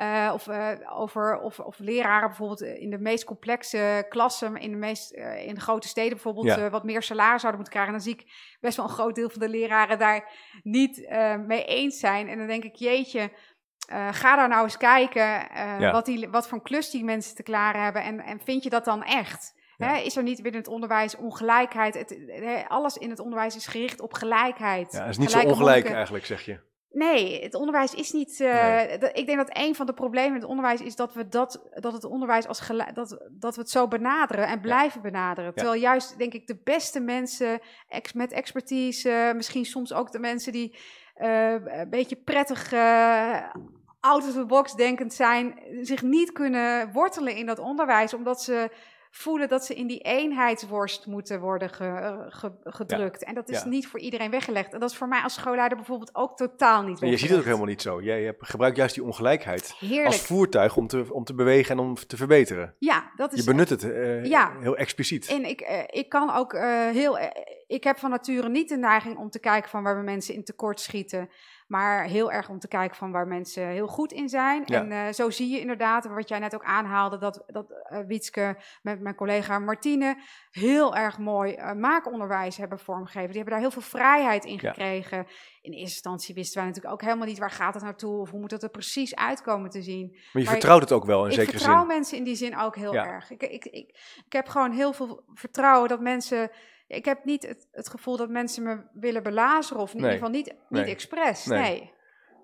Uh, of, uh, over of, of leraren bijvoorbeeld in de meest complexe klassen, in de, meest, uh, in de grote steden bijvoorbeeld, ja. wat meer salaris zouden moeten krijgen. En dan zie ik best wel een groot deel van de leraren daar niet mee eens zijn. En dan denk ik, jeetje, uh, ga daar nou eens kijken uh, wat, die, wat voor klus die mensen te klaren hebben. En, en vind je dat dan echt? Ja. Hè, is er niet binnen het onderwijs ongelijkheid? Het, alles in het onderwijs is gericht op gelijkheid. Ja, het is niet zo ongelijk eigenlijk, zeg je. Nee, het onderwijs is niet. Uh, nee. Ik denk dat een van de problemen in het onderwijs is dat we dat, dat het onderwijs als gelijk, dat, dat we het zo benaderen en blijven ja. benaderen. Terwijl ja. juist, denk ik, de beste mensen ex, met expertise, misschien soms ook de mensen die uh, een beetje prettig out of the box denkend zijn, zich niet kunnen wortelen in dat onderwijs, omdat ze voelen dat ze in die eenheidsworst moeten worden ge, ge, gedrukt. En dat is ja. niet voor iedereen weggelegd. En dat is voor mij als schoolleider bijvoorbeeld ook totaal niet weggelegd. Je ziet het ook helemaal niet zo. Jij gebruikt juist die ongelijkheid Heerlijk. als voertuig om te, om te bewegen en om te verbeteren. Ja, dat is... Je benut het uh, ja. heel expliciet. En ik, uh, ik kan ook uh, heel... ik heb van nature niet de neiging om te kijken van waar we mensen in tekort schieten. Maar heel erg om te kijken van waar mensen heel goed in zijn. Ja. En uh, zo zie je inderdaad, wat jij net ook aanhaalde, dat, dat uh, Wietske met mijn collega Martine heel erg mooi uh, maakonderwijs hebben vormgegeven. Die hebben daar heel veel vrijheid in gekregen. Ja. In eerste instantie wisten wij natuurlijk ook helemaal niet waar gaat het naartoe of hoe moet het er precies uitkomen te zien. Maar je maar vertrouwt het ook wel in zekere zin. Ik vertrouw mensen in die zin ook heel ja. erg. Ik, ik, ik, ik heb gewoon heel veel vertrouwen dat mensen ik heb niet het, het, gevoel dat mensen me willen belazeren, of in nee. ieder geval niet, niet nee. expres. Nee. nee.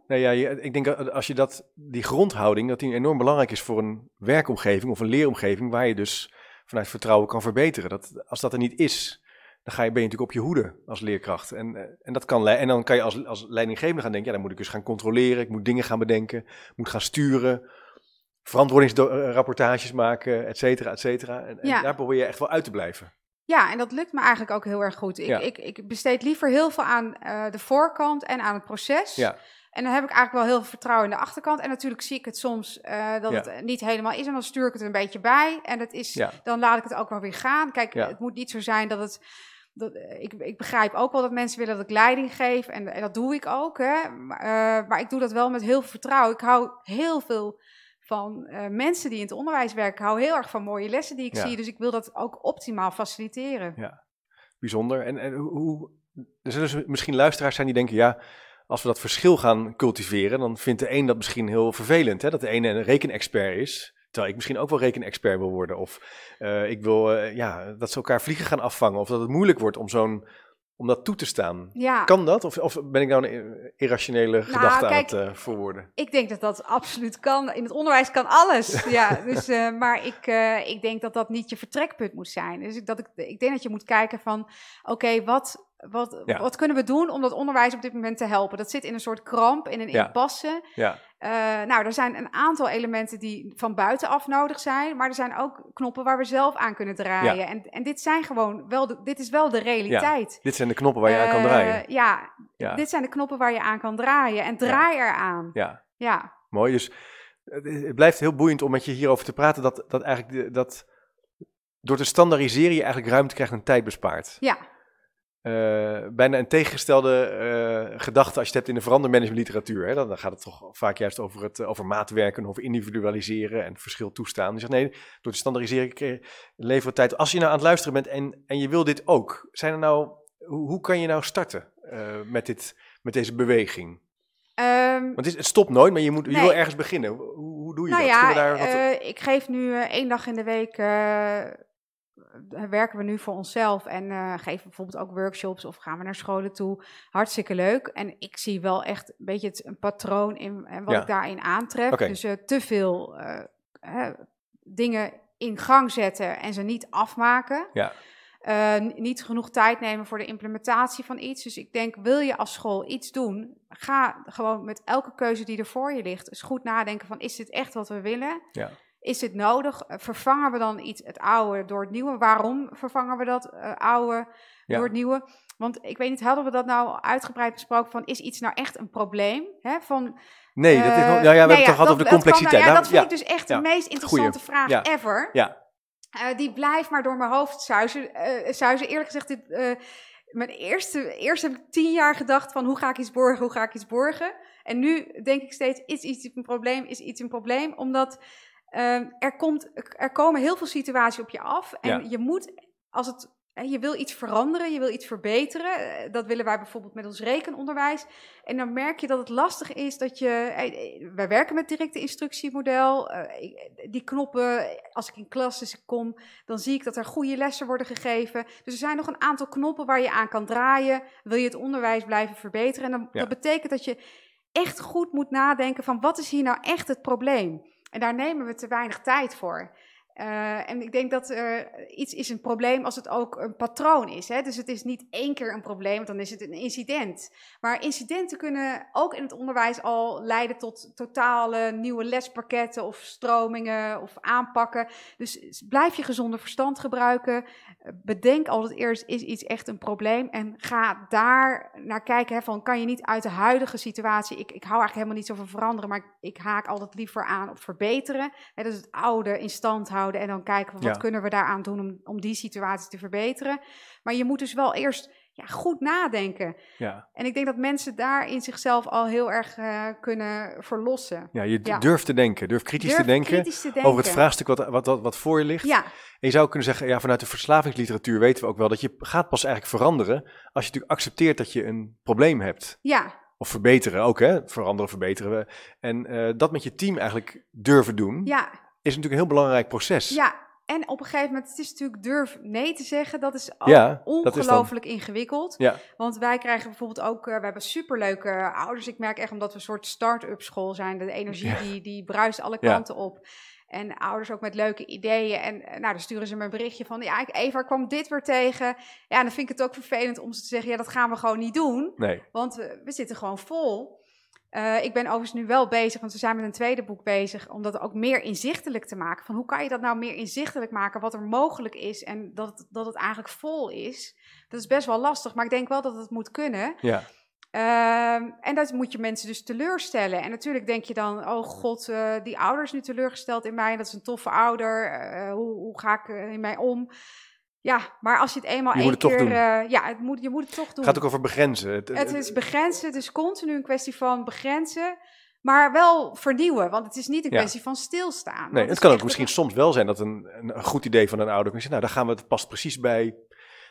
Nee, ja, je, ik denk dat als je dat, die grondhouding, dat die enorm belangrijk is voor een werkomgeving of een leeromgeving, waar je dus vanuit vertrouwen kan verbeteren. Dat, als dat er niet is, dan ga je, ben je natuurlijk op je hoede als leerkracht. En, en, dat kan, en dan kan je als, als leidinggevende gaan denken, ja, dan moet ik dus gaan controleren, ik moet dingen gaan bedenken, moet gaan sturen, verantwoordingsrapportages maken, et cetera, et cetera. En, ja. en daar probeer je echt wel uit te blijven. Ja, en dat lukt me eigenlijk ook heel erg goed. Ik, ja. ik, ik besteed liever heel veel aan uh, de voorkant en aan het proces. Ja. En dan heb ik eigenlijk wel heel veel vertrouwen in de achterkant. En natuurlijk zie ik het soms uh, dat ja. het niet helemaal is. En dan stuur ik het een beetje bij. En het is, ja. dan laat ik het ook wel weer gaan. Kijk, het moet niet zo zijn dat het. Dat, ik, ik begrijp ook wel dat mensen willen dat ik leiding geef. En, en dat doe ik ook. Hè. Maar, uh, maar ik doe dat wel met heel veel vertrouwen. Ik hou heel veel van uh, mensen die in het onderwijs werken. Ik hou heel erg van mooie lessen die ik ja. zie. Dus ik wil dat ook optimaal faciliteren. Ja, bijzonder. En, en hoe. Er zullen misschien luisteraars zijn die denken: ja, als we dat verschil gaan cultiveren, dan vindt de een dat misschien heel vervelend. Hè? Dat de ene een rekenexpert is, terwijl ik misschien ook wel rekenexpert wil worden. Of uh, ik wil uh, ja, dat ze elkaar vliegen gaan afvangen. Of dat het moeilijk wordt om zo'n om dat toe te staan. Ja. Kan dat? Of, of ben ik nou een irrationele nou, gedachte kijk, aan het uh, verwoorden? Ik denk dat dat absoluut kan. In het onderwijs kan alles. ja, dus, uh, maar ik, uh, ik denk dat dat niet je vertrekpunt moet zijn. Dus dat ik, ik denk dat je moet kijken van, oké, okay, wat, wat, ja. wat kunnen we doen om dat onderwijs op dit moment te helpen? Dat zit in een soort kramp, in een ja. impasse. Ja. Uh, nou, er zijn een aantal elementen die van buitenaf nodig zijn, maar er zijn ook knoppen waar we zelf aan kunnen draaien. Ja. En, en dit zijn gewoon wel, de, dit is wel de realiteit. dit zijn de knoppen waar je uh, aan kan draaien. Eh, ja, dit zijn de knoppen waar je aan kan draaien en draai eraan. Ja. ja. Mooi. Dus het blijft heel boeiend om met je hierover te praten dat, dat eigenlijk de, dat door te standaardiseren je eigenlijk ruimte krijgt en tijd bespaart. Ja. Uh, bijna een tegengestelde uh, gedachte als je het hebt in de verandermanagementliteratuur. Hè? Dan, dan gaat het toch vaak juist over, het, over maatwerken, over individualiseren en verschil toestaan. Dus nee, door te standaardiseren leveren tijd. Als je nou aan het luisteren bent en, en je wil dit ook, zijn er nou, hoe, hoe kan je nou starten uh, met, dit, met deze beweging? Um, Want het, is, het, stopt nooit, maar je, moet, je wil ergens beginnen. Hoe, hoe doe je nou dat? Ja, daar wat... ik geef nu één dag in de week werken we nu voor onszelf en uh, geven bijvoorbeeld ook workshops of gaan we naar scholen toe. Hartstikke leuk. En ik zie wel echt een beetje het, een patroon in en wat Ja. ik daarin aantref. Dus eh, te veel eh, dingen in gang zetten en ze niet afmaken. Ja. Eh, niet genoeg tijd nemen voor de implementatie van iets. Dus ik denk, wil je als school iets doen, ga gewoon met elke keuze die er voor je ligt, eens goed nadenken van, is dit echt wat we willen? Ja. Is dit nodig? Eh, Vervangen we dan iets, het oude door het nieuwe? Waarom vervangen we dat eh, oude Ja. door het nieuwe? Want ik weet niet, hadden we dat nou uitgebreid besproken van, is iets nou echt een probleem? Hè? Van, Nee, dat is, eh, ja, we hebben nee, het toch gehad over de kan- complexiteit. ja, Nou, dat vind ik dus echt de meest interessante vraag ever. Ja. Die blijft maar door mijn hoofd zuizen. zuizen. Eerlijk gezegd, dit, mijn eerste, eerst heb ik tien jaar gedacht van hoe ga ik iets borgen, hoe ga ik iets borgen. En nu denk ik steeds, is iets een probleem, is iets een probleem. Omdat eh, er, komt, er komen heel veel situaties op je af. En Ja. je moet, als het, je wil iets veranderen, je wil iets verbeteren. Eh, Dat willen wij bijvoorbeeld met ons rekenonderwijs. En dan merk je dat het lastig is dat je. eh, eh, Wij werken met directe instructiemodel. Die knoppen, als ik in klassen kom, dan zie ik dat er goede lessen worden gegeven. Dus er zijn nog een aantal knoppen waar je aan kan draaien. Wil je het onderwijs blijven verbeteren? En dan, Ja. dat betekent dat je echt goed moet nadenken van wat is hier nou echt het probleem? En daar nemen we te weinig tijd voor. Eh, en ik denk dat iets is een probleem als het ook een patroon is. Hè? Dus het is niet één keer een probleem, dan is het een incident. Maar incidenten kunnen ook in het onderwijs al leiden tot totale nieuwe lespakketten of stromingen of aanpakken. Dus blijf je gezonde verstand gebruiken. Bedenk altijd eerst, is iets echt een probleem? En ga daar naar kijken, hè, van kan je niet uit de huidige situatie... Ik, ik hou eigenlijk houden en dan kijken wat Ja. kunnen we daaraan doen om, om die situatie te verbeteren. Maar je moet dus wel eerst ja, goed nadenken. Ja. En ik denk dat mensen daar in zichzelf al heel erg eh, kunnen verlossen. ja, je Ja. durft te denken, durft kritisch Durf te denken kritisch te denken. over het vraagstuk wat, wat, wat, wat voor je ligt. Ja, En je zou kunnen zeggen, ja, vanuit de verslavingsliteratuur weten we ook wel dat je gaat pas eigenlijk veranderen als je natuurlijk accepteert dat je een probleem hebt. ja, Of verbeteren ook, hè? Veranderen, verbeteren we. En eh, dat met je team eigenlijk durven doen, ja, is natuurlijk een heel belangrijk proces. ja. En op een gegeven moment, het is natuurlijk durf nee te zeggen, dat is Ja, ongelooflijk ingewikkeld. Ja, Want wij krijgen bijvoorbeeld ook, eh, we hebben superleuke ouders. Ik merk echt omdat we een soort start-up school zijn. De energie Ja. die, die bruist alle kanten op. En ouders ook met leuke ideeën. En eh, nou, dan sturen ze me een berichtje van, ja, ik, Eva, kwam dit weer tegen. Ja, dan vind ik het ook vervelend om ze te zeggen, ja, dat gaan we gewoon niet doen. nee. Want we, we zitten gewoon vol. Eh, ik ben overigens nu wel bezig, want we zijn met een tweede boek bezig, om dat ook meer inzichtelijk te maken. Van hoe kan je dat nou meer inzichtelijk maken, wat er mogelijk is en dat, het- dat het eigenlijk vol is. Dat is best wel lastig, maar ik denk wel dat het moet kunnen. Ja, Ehm, en dat moet je mensen dus teleurstellen. En natuurlijk denk je dan, oh god, eh, die ouder is nu teleurgesteld in mij. Dat is een toffe ouder. eh, hoe, hoe ga ik in mij om? Ja, maar als je het eenmaal Je één keer... eh, ja, het moet, je moet het toch doen. het gaat ook over begrenzen. Het, Het is begrenzen, het is continu een kwestie van begrenzen, maar wel vernieuwen. Want het is niet een Ja. kwestie van stilstaan. Nee, het kan ook misschien soms wel zijn dat een, een, goed idee van een ouder kan zeggen, nou, daar gaan we het past precies bij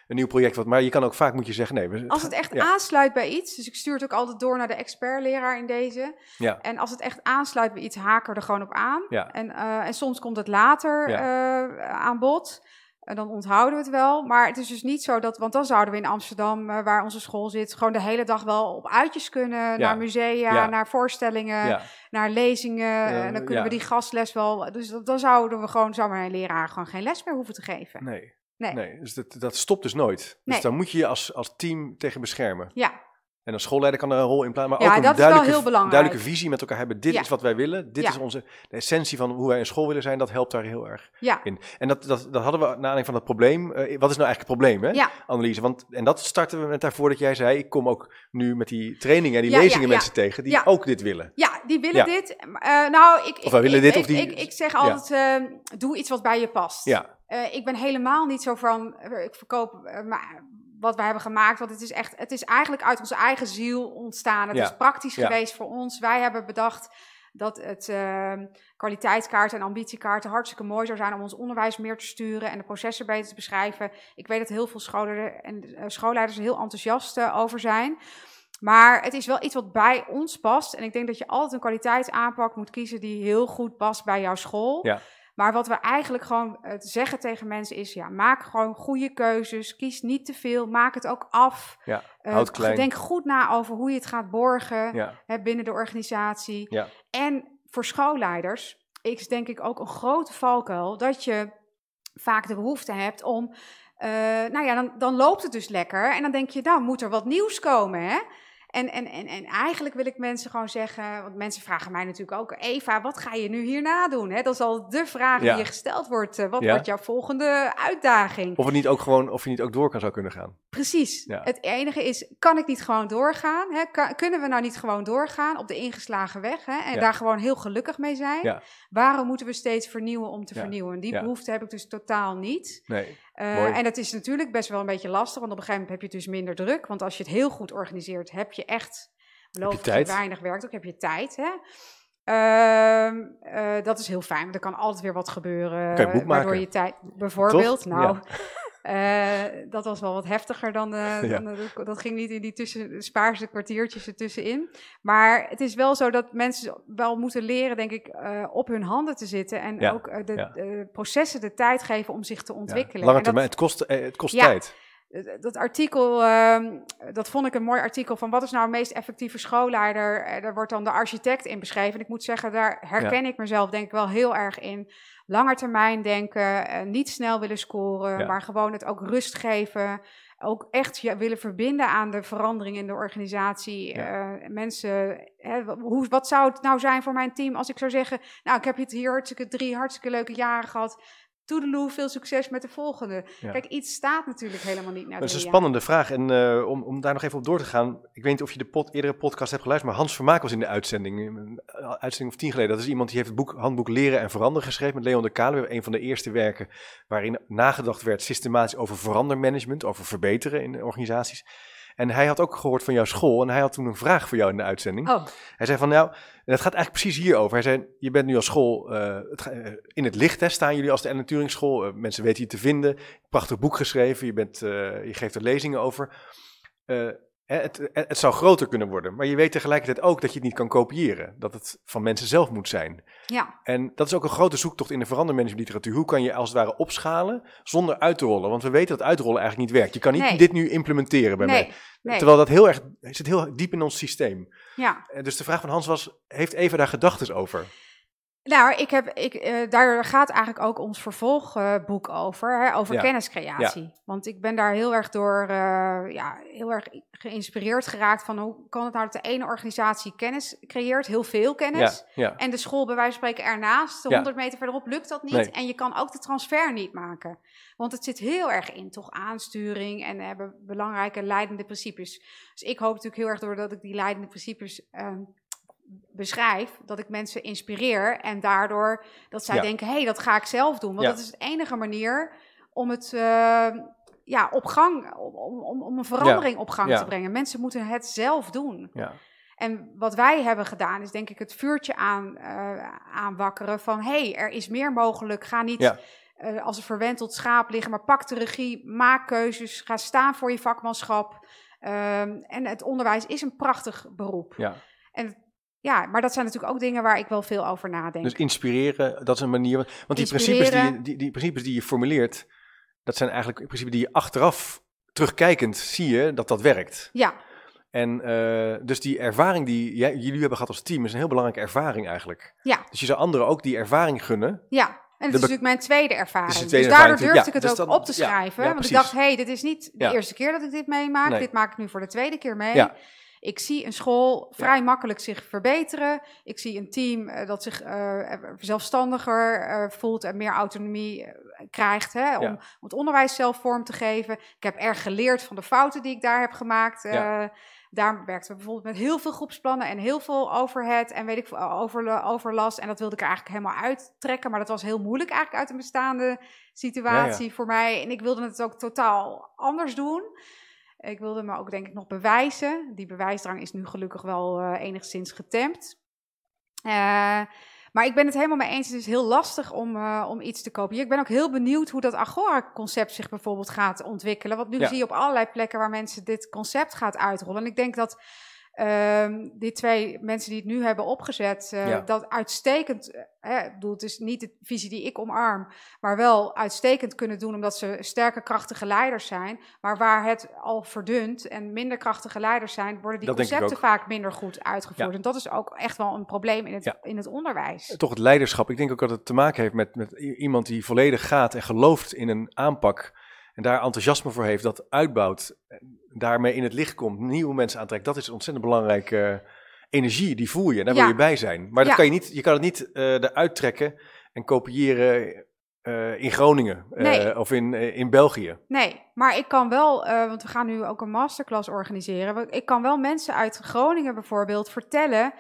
een nieuw project wat. Maar je kan ook vaak moet je zeggen nee. We, als het echt aansluit bij iets, dus ik stuur het ook altijd door naar de expertleraar in deze. Ja. En als het echt aansluit bij iets, haken er gewoon op aan. Ja. En, uh, en soms komt het later uh, aan bod. En dan onthouden we het wel. Maar het is dus niet zo dat, want dan zouden we in Amsterdam, uh, waar onze school zit, gewoon de hele dag wel op uitjes kunnen. Naar musea, Ja. naar voorstellingen, Ja. naar lezingen. Eh, en dan kunnen we die gastles wel. Dus dat- dan zouden we gewoon, zou maar een leraar gewoon geen les meer hoeven te geven. Nee. Nee. nee. Dus dat, dat stopt dus nooit. Dus Nee. daar moet je je als, als team tegen beschermen. Ja, En een schoolleider kan er een rol in plaatsen, maar Ja, ook een dat duidelijke, heel belangrijk. duidelijke visie met elkaar hebben. Dit Ja. is wat wij willen. Dit Ja. is onze de essentie van hoe wij een school willen zijn. Dat helpt daar heel erg ja, in. En dat, dat, dat hadden we na aanleiding van het probleem. eh, wat is nou eigenlijk het probleem, hè? ja. Analyse. Want, en dat starten we met daarvoor dat jij zei, ik kom ook nu met die trainingen en die lezingen mensen tegen die Ja. ook dit willen. Ja, die willen dit. Eh, nou, ik, Of wij ik- willen ik, dit, of die- Ik, ik zeg altijd, eh, doe iets wat bij je past. Ja, ik ben helemaal niet zo van, ik verkoop maar wat wij hebben gemaakt. Want het is echt, het is eigenlijk uit onze eigen ziel ontstaan. Het Ja. is praktisch Ja. geweest voor ons. Wij hebben bedacht dat het eh, kwaliteitskaart en ambitiekaarten hartstikke mooi zou zijn om ons onderwijs meer te sturen en de processen beter te beschrijven. Ik weet dat heel veel scholen en eh, schoolleiders er heel enthousiast eh, over zijn. Maar het is wel iets wat bij ons past. En ik denk dat je altijd een kwaliteitsaanpak moet kiezen die heel goed past bij jouw school. Ja. Maar wat we eigenlijk gewoon eh, zeggen tegen mensen is: ja, maak gewoon goede keuzes. Kies niet te veel. Maak het ook af. ja, Eh, houd klein. Denk goed na over hoe je het gaat borgen Ja, hè, binnen de organisatie. Ja. En voor schoolleiders is denk ik ook een grote valkuil dat je vaak de behoefte hebt om. eh, nou ja, dan, dan loopt het dus lekker. En dan denk je, nou moet er wat nieuws komen. Hè? En, en, en, en eigenlijk wil ik mensen gewoon zeggen, want mensen vragen mij natuurlijk ook, Eva, wat ga je nu hierna doen? Hè? Dat is al de vraag Ja. die je gesteld wordt. eh, wat Ja. wordt jouw volgende uitdaging? of het niet ook gewoon, of je niet ook door kan zou kunnen gaan. Precies. Ja. Het enige is, kan ik niet gewoon doorgaan? Hè? Kan- kunnen we nou niet gewoon doorgaan op de ingeslagen weg? Hè? En daar gewoon heel gelukkig mee zijn? Waarom moeten we steeds vernieuwen om te vernieuwen? Die behoefte heb ik dus totaal niet. Nee, Eh, en dat is natuurlijk best wel een beetje lastig, want op een gegeven moment heb je dus minder druk. Want als je het heel goed organiseert, heb je echt, beloof je ik weinig werk, ook heb je tijd. Hè? Ehm, eh, dat is heel fijn, want er kan altijd weer wat gebeuren. Kan je waardoor je tijd, bijvoorbeeld, Toch? nou, eh, dat was wel wat heftiger dan, eh, Ja. dan dat, dat ging niet in die tussen, spaarse kwartiertjes ertussenin. Maar het is wel zo dat mensen wel moeten leren, denk ik, eh, op hun handen te zitten en Ja, ook eh, de, ja. de processen de tijd geven om zich te ontwikkelen. lange termijn, het kost, eh, het kost Ja. tijd. eh, dat artikel, ehm, dat vond ik een mooi artikel van wat is nou een meest effectieve schoolleider? Eh, daar wordt dan de architect in beschreven. En ik moet zeggen, daar herken ik mezelf denk ik wel heel erg in. Langer termijn denken, eh, niet snel willen scoren, Ja. maar gewoon het ook rust geven. Ook echt je willen verbinden aan de verandering in de organisatie. Ja. Eh, mensen, hè, hoe, wat zou het nou zijn voor mijn team als ik zou zeggen... nou, ik heb het hier hartstikke, drie hartstikke leuke jaren gehad... Toedeloe, veel succes met de volgende. Ja. Kijk, iets staat natuurlijk helemaal niet naar Dat is een spannende vraag. En eh, om, om daar nog even op door te gaan. Ik weet niet of je de pod, eerdere podcast hebt geluisterd, maar Hans Vermaak was in de uitzending. Een uitzending of tien geleden. Dat is iemand die heeft het boek, handboek Leren en Veranderen geschreven met Leon de Kaluwe. Een van de eerste werken waarin nagedacht werd systematisch over verandermanagement, over verbeteren in organisaties. En hij had ook gehoord van jouw school en hij had toen een vraag voor jou in de uitzending. Oh, Hij zei van nou, het gaat eigenlijk precies hierover. Hij zei, je bent nu als school eh, het, eh, in het licht, hè, staan jullie als de Ellen Turing School. Eh, mensen weten je te vinden. Prachtig boek geschreven, je, bent, je geeft er lezingen over. Eh, het, het, het zou groter kunnen worden, maar je weet tegelijkertijd ook dat je het niet kan kopiëren. Dat het van mensen zelf moet zijn. ja. En dat is ook een grote zoektocht in de verandermanagementliteratuur. Hoe kan je als het ware opschalen zonder uit te rollen? Want we weten dat uitrollen eigenlijk niet werkt. Je kan niet Nee. dit nu implementeren bij mij. Nee. Terwijl dat heel erg, zit heel diep in ons systeem. Ja. Eh, Dus de vraag van Hans was, heeft Eva daar gedachten over? Nou, ik heb, ik, eh, daar gaat eigenlijk ook ons vervolgboek over, hè, over Ja. kenniscreatie. Want ik ben daar heel erg door, eh, ja, heel erg geïnspireerd geraakt van hoe kan het nou dat de ene organisatie kennis creëert, heel veel kennis. Ja. En de school bij wijze van spreken ernaast, Ja. 100 meter verderop, lukt dat niet. Nee. En je kan ook de transfer niet maken. Want het zit heel erg in, toch aansturing en hebben belangrijke leidende principes. Dus ik hoop natuurlijk heel erg doordat ik die leidende principes ehm, beschrijf, dat ik mensen inspireer en daardoor dat zij Ja. denken, hé, hey, dat ga ik zelf doen. Want Ja. dat is de enige manier om het eh, ja, op gang, om, om, om een verandering op gang te brengen. Mensen moeten het zelf doen. ja. En wat wij hebben gedaan, is denk ik het vuurtje aan, eh, aanwakkeren van... hé, hey, er is meer mogelijk. Ga niet uh, als een verwenteld schaap liggen, maar pak de regie, maak keuzes, ga staan voor je vakmanschap. Um, en het onderwijs is een prachtig beroep. Ja. En ja, maar dat zijn natuurlijk ook dingen waar ik wel veel over nadenk. Dus inspireren, dat is een manier. Want die principes die, je, die, die principes die je formuleert, dat zijn eigenlijk in principe die je achteraf terugkijkend zie je dat dat werkt. Ja. En uh, dus die ervaring die jij, jullie hebben gehad als team is een heel belangrijke ervaring eigenlijk. Ja. Dus je zou anderen ook die ervaring gunnen. Ja. En het is natuurlijk mijn tweede ervaring. dus daardoor durfde ik het dus ook dan, op te schrijven. Ja, want ik dacht, hé, hey, dit is niet de eerste keer dat ik dit meemaak. Nee. Dit maak ik nu voor de tweede keer mee. Ja. Ik zie een school vrij makkelijk zich verbeteren. Ik zie een team uh, dat zich uh, zelfstandiger uh, voelt en meer autonomie krijgt hè, om, Ja. om, het onderwijs zelf vorm te geven. Ik heb erg geleerd van de fouten die ik daar heb gemaakt. Ja. Daar werkten we bijvoorbeeld met heel veel groepsplannen en heel veel overhead en weet ik veel, over, overlast. En dat wilde ik er eigenlijk helemaal uittrekken. Maar dat was heel moeilijk eigenlijk uit een bestaande situatie voor mij. En ik wilde het ook totaal anders doen. Ik wilde me ook denk ik nog bewijzen. Die bewijsdrang is nu gelukkig wel uh, enigszins getemd. Uh, maar ik ben het helemaal mee eens. Het is heel lastig om, uh, om iets te kopiëren. Ik ben ook heel benieuwd hoe dat Agora-concept zich bijvoorbeeld gaat ontwikkelen. Want nu Ja. zie je op allerlei plekken waar mensen dit concept gaat uitrollen. En ik denk dat ehm, die twee mensen die het nu hebben opgezet, uh, Ja. dat uitstekend, eh, ik bedoel, het is niet de visie die ik omarm, maar wel uitstekend kunnen doen, omdat ze sterke, krachtige leiders zijn. Maar waar het al verdunt en minder krachtige leiders zijn, worden die Dat concepten vaak minder goed uitgevoerd. Ja. En dat is ook echt wel een probleem in het, Ja. in het onderwijs. Toch het leiderschap. Ik denk ook dat het te maken heeft met, met iemand die volledig gaat en gelooft in een aanpak. En daar enthousiasme voor heeft, dat uitbouwt. en Daarmee in het licht komt, nieuwe mensen aantrekt. Dat is een ontzettend belangrijke eh, energie. Die voel je. Daar wil je bij zijn. Maar dat Ja. kan je, niet, je kan het niet eh eruit trekken en kopiëren eh, in Groningen eh, of in, eh, in België. Nee, maar ik kan wel, eh, want we gaan nu ook een masterclass organiseren. Ik kan wel mensen uit Groningen bijvoorbeeld vertellen.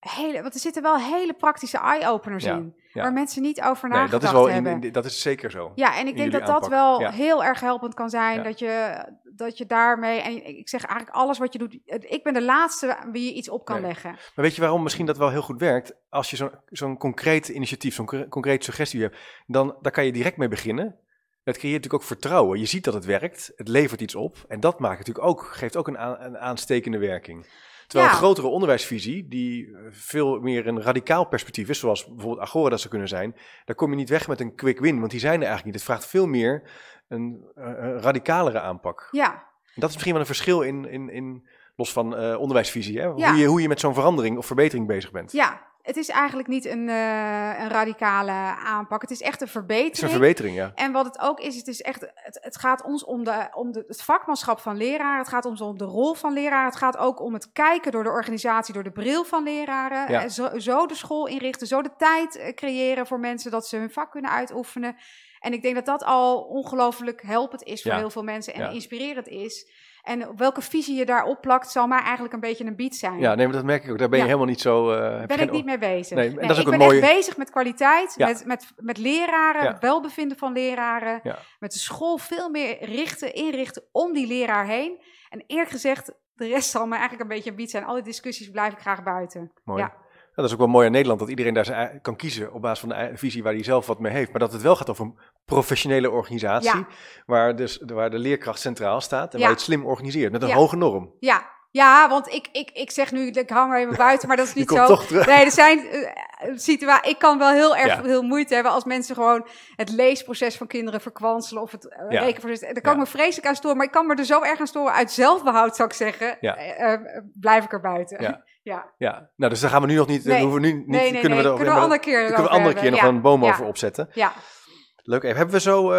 Hele, want er zitten wel hele praktische eye-openers Ja, in. ja. Waar mensen niet over Nee, nagedacht dat is wel hebben. in- dat is zeker zo. Ja, en ik denk dat dat wel Ja. heel erg helpend kan zijn. Dat, je, dat je daarmee, en ik zeg eigenlijk alles wat je doet. Ik ben de laatste wie je iets op kan Nee. leggen. Maar weet je waarom misschien dat wel heel goed werkt? Als je zo'n zo'n concreet initiatief, zo'n cre- concrete suggestie hebt, dan daar kan je direct mee beginnen. Dat creëert natuurlijk ook vertrouwen. Je ziet dat het werkt, het levert iets op. En dat maakt natuurlijk ook, geeft ook een, aan- een aanstekende werking. Terwijl Ja. een grotere onderwijsvisie, die eh, veel meer een radicaal perspectief is, zoals bijvoorbeeld Agora dat zou kunnen zijn, daar kom je niet weg met een quick win, want die zijn er eigenlijk niet. Het vraagt veel meer een, eh, een radicalere aanpak. Ja, En dat is misschien wel een verschil in, in, in los van eh, onderwijsvisie, hè? Ja. Hoe, je, hoe je met zo'n verandering of verbetering bezig bent. ja. Het is eigenlijk niet een, eh, een radicale aanpak. Het is echt een Het is verbetering. een verbetering, ja. En wat het ook is, het, is echt, het, het gaat ons om, de, om de, het vakmanschap van leraren. Het gaat ons om de rol van leraren. Het gaat ook om het kijken door de organisatie, door de bril van leraren. Ja. Eh, Zo, zo de school inrichten, zo de tijd eh, creëren voor mensen dat ze hun vak kunnen uitoefenen. En ik denk dat dat al ongelooflijk helpend is voor Ja. heel veel mensen en Ja. inspirerend is. En welke visie je daarop plakt, zal mij eigenlijk een beetje een beat zijn. Ja, nee, maar dat merk ik ook. Daar ben je Ja. helemaal niet zo... je ben ik niet mee bezig. Nee, en dat is ook ik een ben mooie- echt bezig met kwaliteit, Ja. met, met, met leraren, Ja. het welbevinden van leraren. Met de school veel meer richten, inrichten om die leraar heen. En eerlijk gezegd, de rest zal me eigenlijk een beetje een bied zijn. Alle discussies blijf ik graag buiten. Mooi. Ja. Dat is ook wel mooi aan Nederland, dat iedereen daar zijn kan kiezen op basis van de visie waar hij zelf wat mee heeft. Maar dat het wel gaat over een professionele organisatie, Ja. waar, dus, waar de leerkracht centraal staat en Ja. waar je het slim organiseert, met een Ja. hoge norm. Ja, ja want ik, ik, ik zeg nu, ik hang er even buiten, maar dat is niet zo. toch terug. Nee, er zijn uh, situaties. Ik kan wel heel erg Ja. veel moeite hebben als mensen gewoon het leesproces van kinderen verkwanselen of het uh, rekenproces. Daar kan ik me vreselijk aan storen, maar ik kan me er zo erg aan storen uit zelfbehoud, zou ik zeggen. Eh, eh, blijf ik er buiten. Ja. ja. Nou, dus daar gaan we nu nog niet, Nee. we hoeven nu niet, Nee, nee, kunnen we er Kunnen we een andere keer kunnen we andere keer nog een boom Ja. over opzetten. Ja. Leuk, even. Hebben we zo,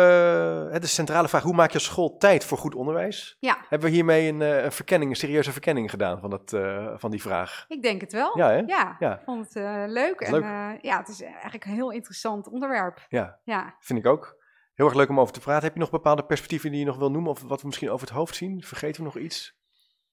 is de centrale vraag, hoe maak je school tijd voor goed onderwijs? ja, Hebben we hiermee een, eh, een verkenning, een serieuze verkenning gedaan van, dat, eh, van die vraag? ik denk het wel. Ja, hè? Ja, Ja. ik vond het leuk. En Leuk. ja, het is eigenlijk een heel interessant onderwerp. Ja, Ja. vind ik ook. Heel erg leuk om over te praten. Heb je nog bepaalde perspectieven die je nog wil noemen of wat we misschien over het hoofd zien? Vergeten we nog iets?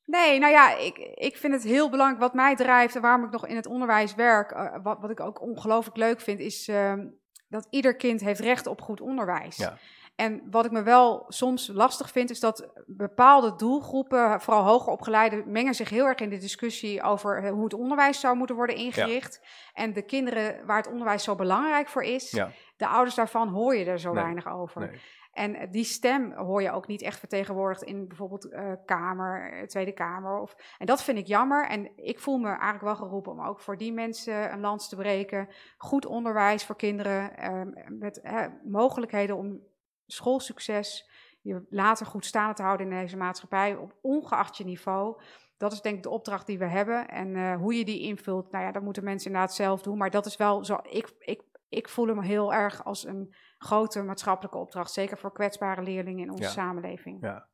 Nee, nou ja, ik, ik vind het heel belangrijk. Wat mij drijft en waarom ik nog in het onderwijs werk, eh, wat, wat ik ook ongelooflijk leuk vind, is ehm, dat ieder kind heeft recht op goed onderwijs. Ja. En wat ik me wel soms lastig vind, is dat bepaalde doelgroepen, vooral hoger opgeleiden, mengen zich heel erg in de discussie over eh, hoe het onderwijs zou moeten worden ingericht. En de kinderen waar het onderwijs zo belangrijk voor is, Ja. de ouders daarvan hoor je er zo Nee, weinig over. Nee. En die stem hoor je ook niet echt vertegenwoordigd in bijvoorbeeld eh, Kamer, eh, Tweede Kamer. Of, en dat vind ik jammer. En ik voel me eigenlijk wel geroepen om ook voor die mensen een lans te breken. Goed onderwijs voor kinderen, eh, met mogelijkheden om schoolsucces, je later goed staande te houden in deze maatschappij, op ongeacht je niveau. Dat is denk ik de opdracht die we hebben. En eh, hoe je die invult, nou ja, dat moeten mensen inderdaad zelf doen. Maar dat is wel zo, ik, ik, ik voel hem heel erg als een grote maatschappelijke opdracht. Zeker voor kwetsbare leerlingen in onze Ja. samenleving. Ja.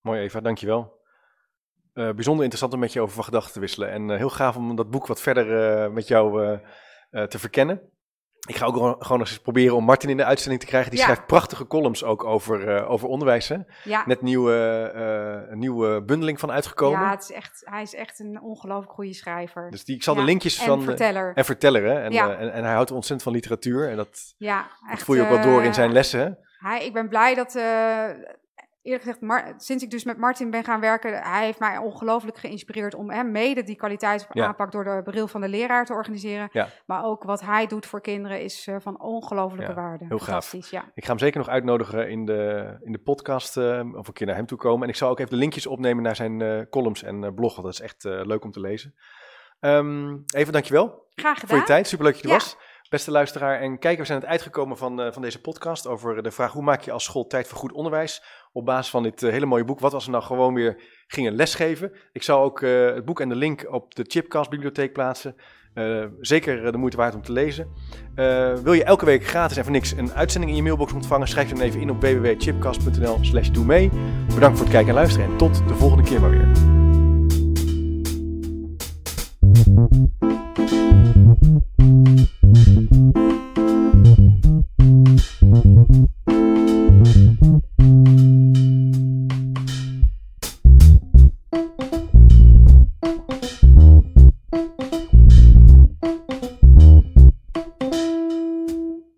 Mooi Eva, dankjewel. Eh bijzonder interessant om met je over van gedachten te wisselen. En eh, heel gaaf om dat boek wat verder eh, met jou te verkennen. Ik ga ook gewoon gewoon eens proberen om Martin in de uitzending te krijgen. Die Ja. schrijft prachtige columns ook over, eh, over onderwijs. Hè? Ja, Net nieuwe, eh, een nieuwe bundeling van uitgekomen. ja het is echt, hij is echt een ongelooflijk goede schrijver. Dus die, ik zal de linkjes en van... eh, verteller. en verteller, hè? En, en, en hij houdt ontzettend van literatuur. En dat, echt, voel je ook wel door in zijn lessen. hè? Hij, ik ben blij dat, eerlijk gezegd, sinds ik dus met Martin ben gaan werken, hij heeft mij ongelooflijk geïnspireerd om hem mede die kwaliteitsaanpak Ja. door de bril van de leraar te organiseren. Ja. Maar ook wat hij doet voor kinderen is eh, van ongelooflijke Ja, waarde. heel gaaf. Ja. Ik ga hem zeker nog uitnodigen in de, in de podcast, eh, of een keer naar hem toe komen. En ik zal ook even de linkjes opnemen naar zijn eh, columns en eh, blog, want dat is echt leuk om te lezen. Ehm, even dankjewel Graag gedaan. voor je tijd, superleuk dat je er was. Beste luisteraar en kijker, we zijn aan het uitgekomen van, van deze podcast over de vraag hoe maak je als school tijd voor goed onderwijs op basis van dit eh, hele mooie boek, wat als we nou gewoon weer gingen lesgeven. Ik zal ook eh, het boek en de link op de Chipcast bibliotheek plaatsen. Eh, zeker de moeite waard om te lezen. Wil je elke week gratis en voor niks een uitzending in je mailbox ontvangen? Schrijf je dan even in op www.chipcast.nl slash doe mee. Bedankt voor het kijken en luisteren en tot de volgende keer maar weer.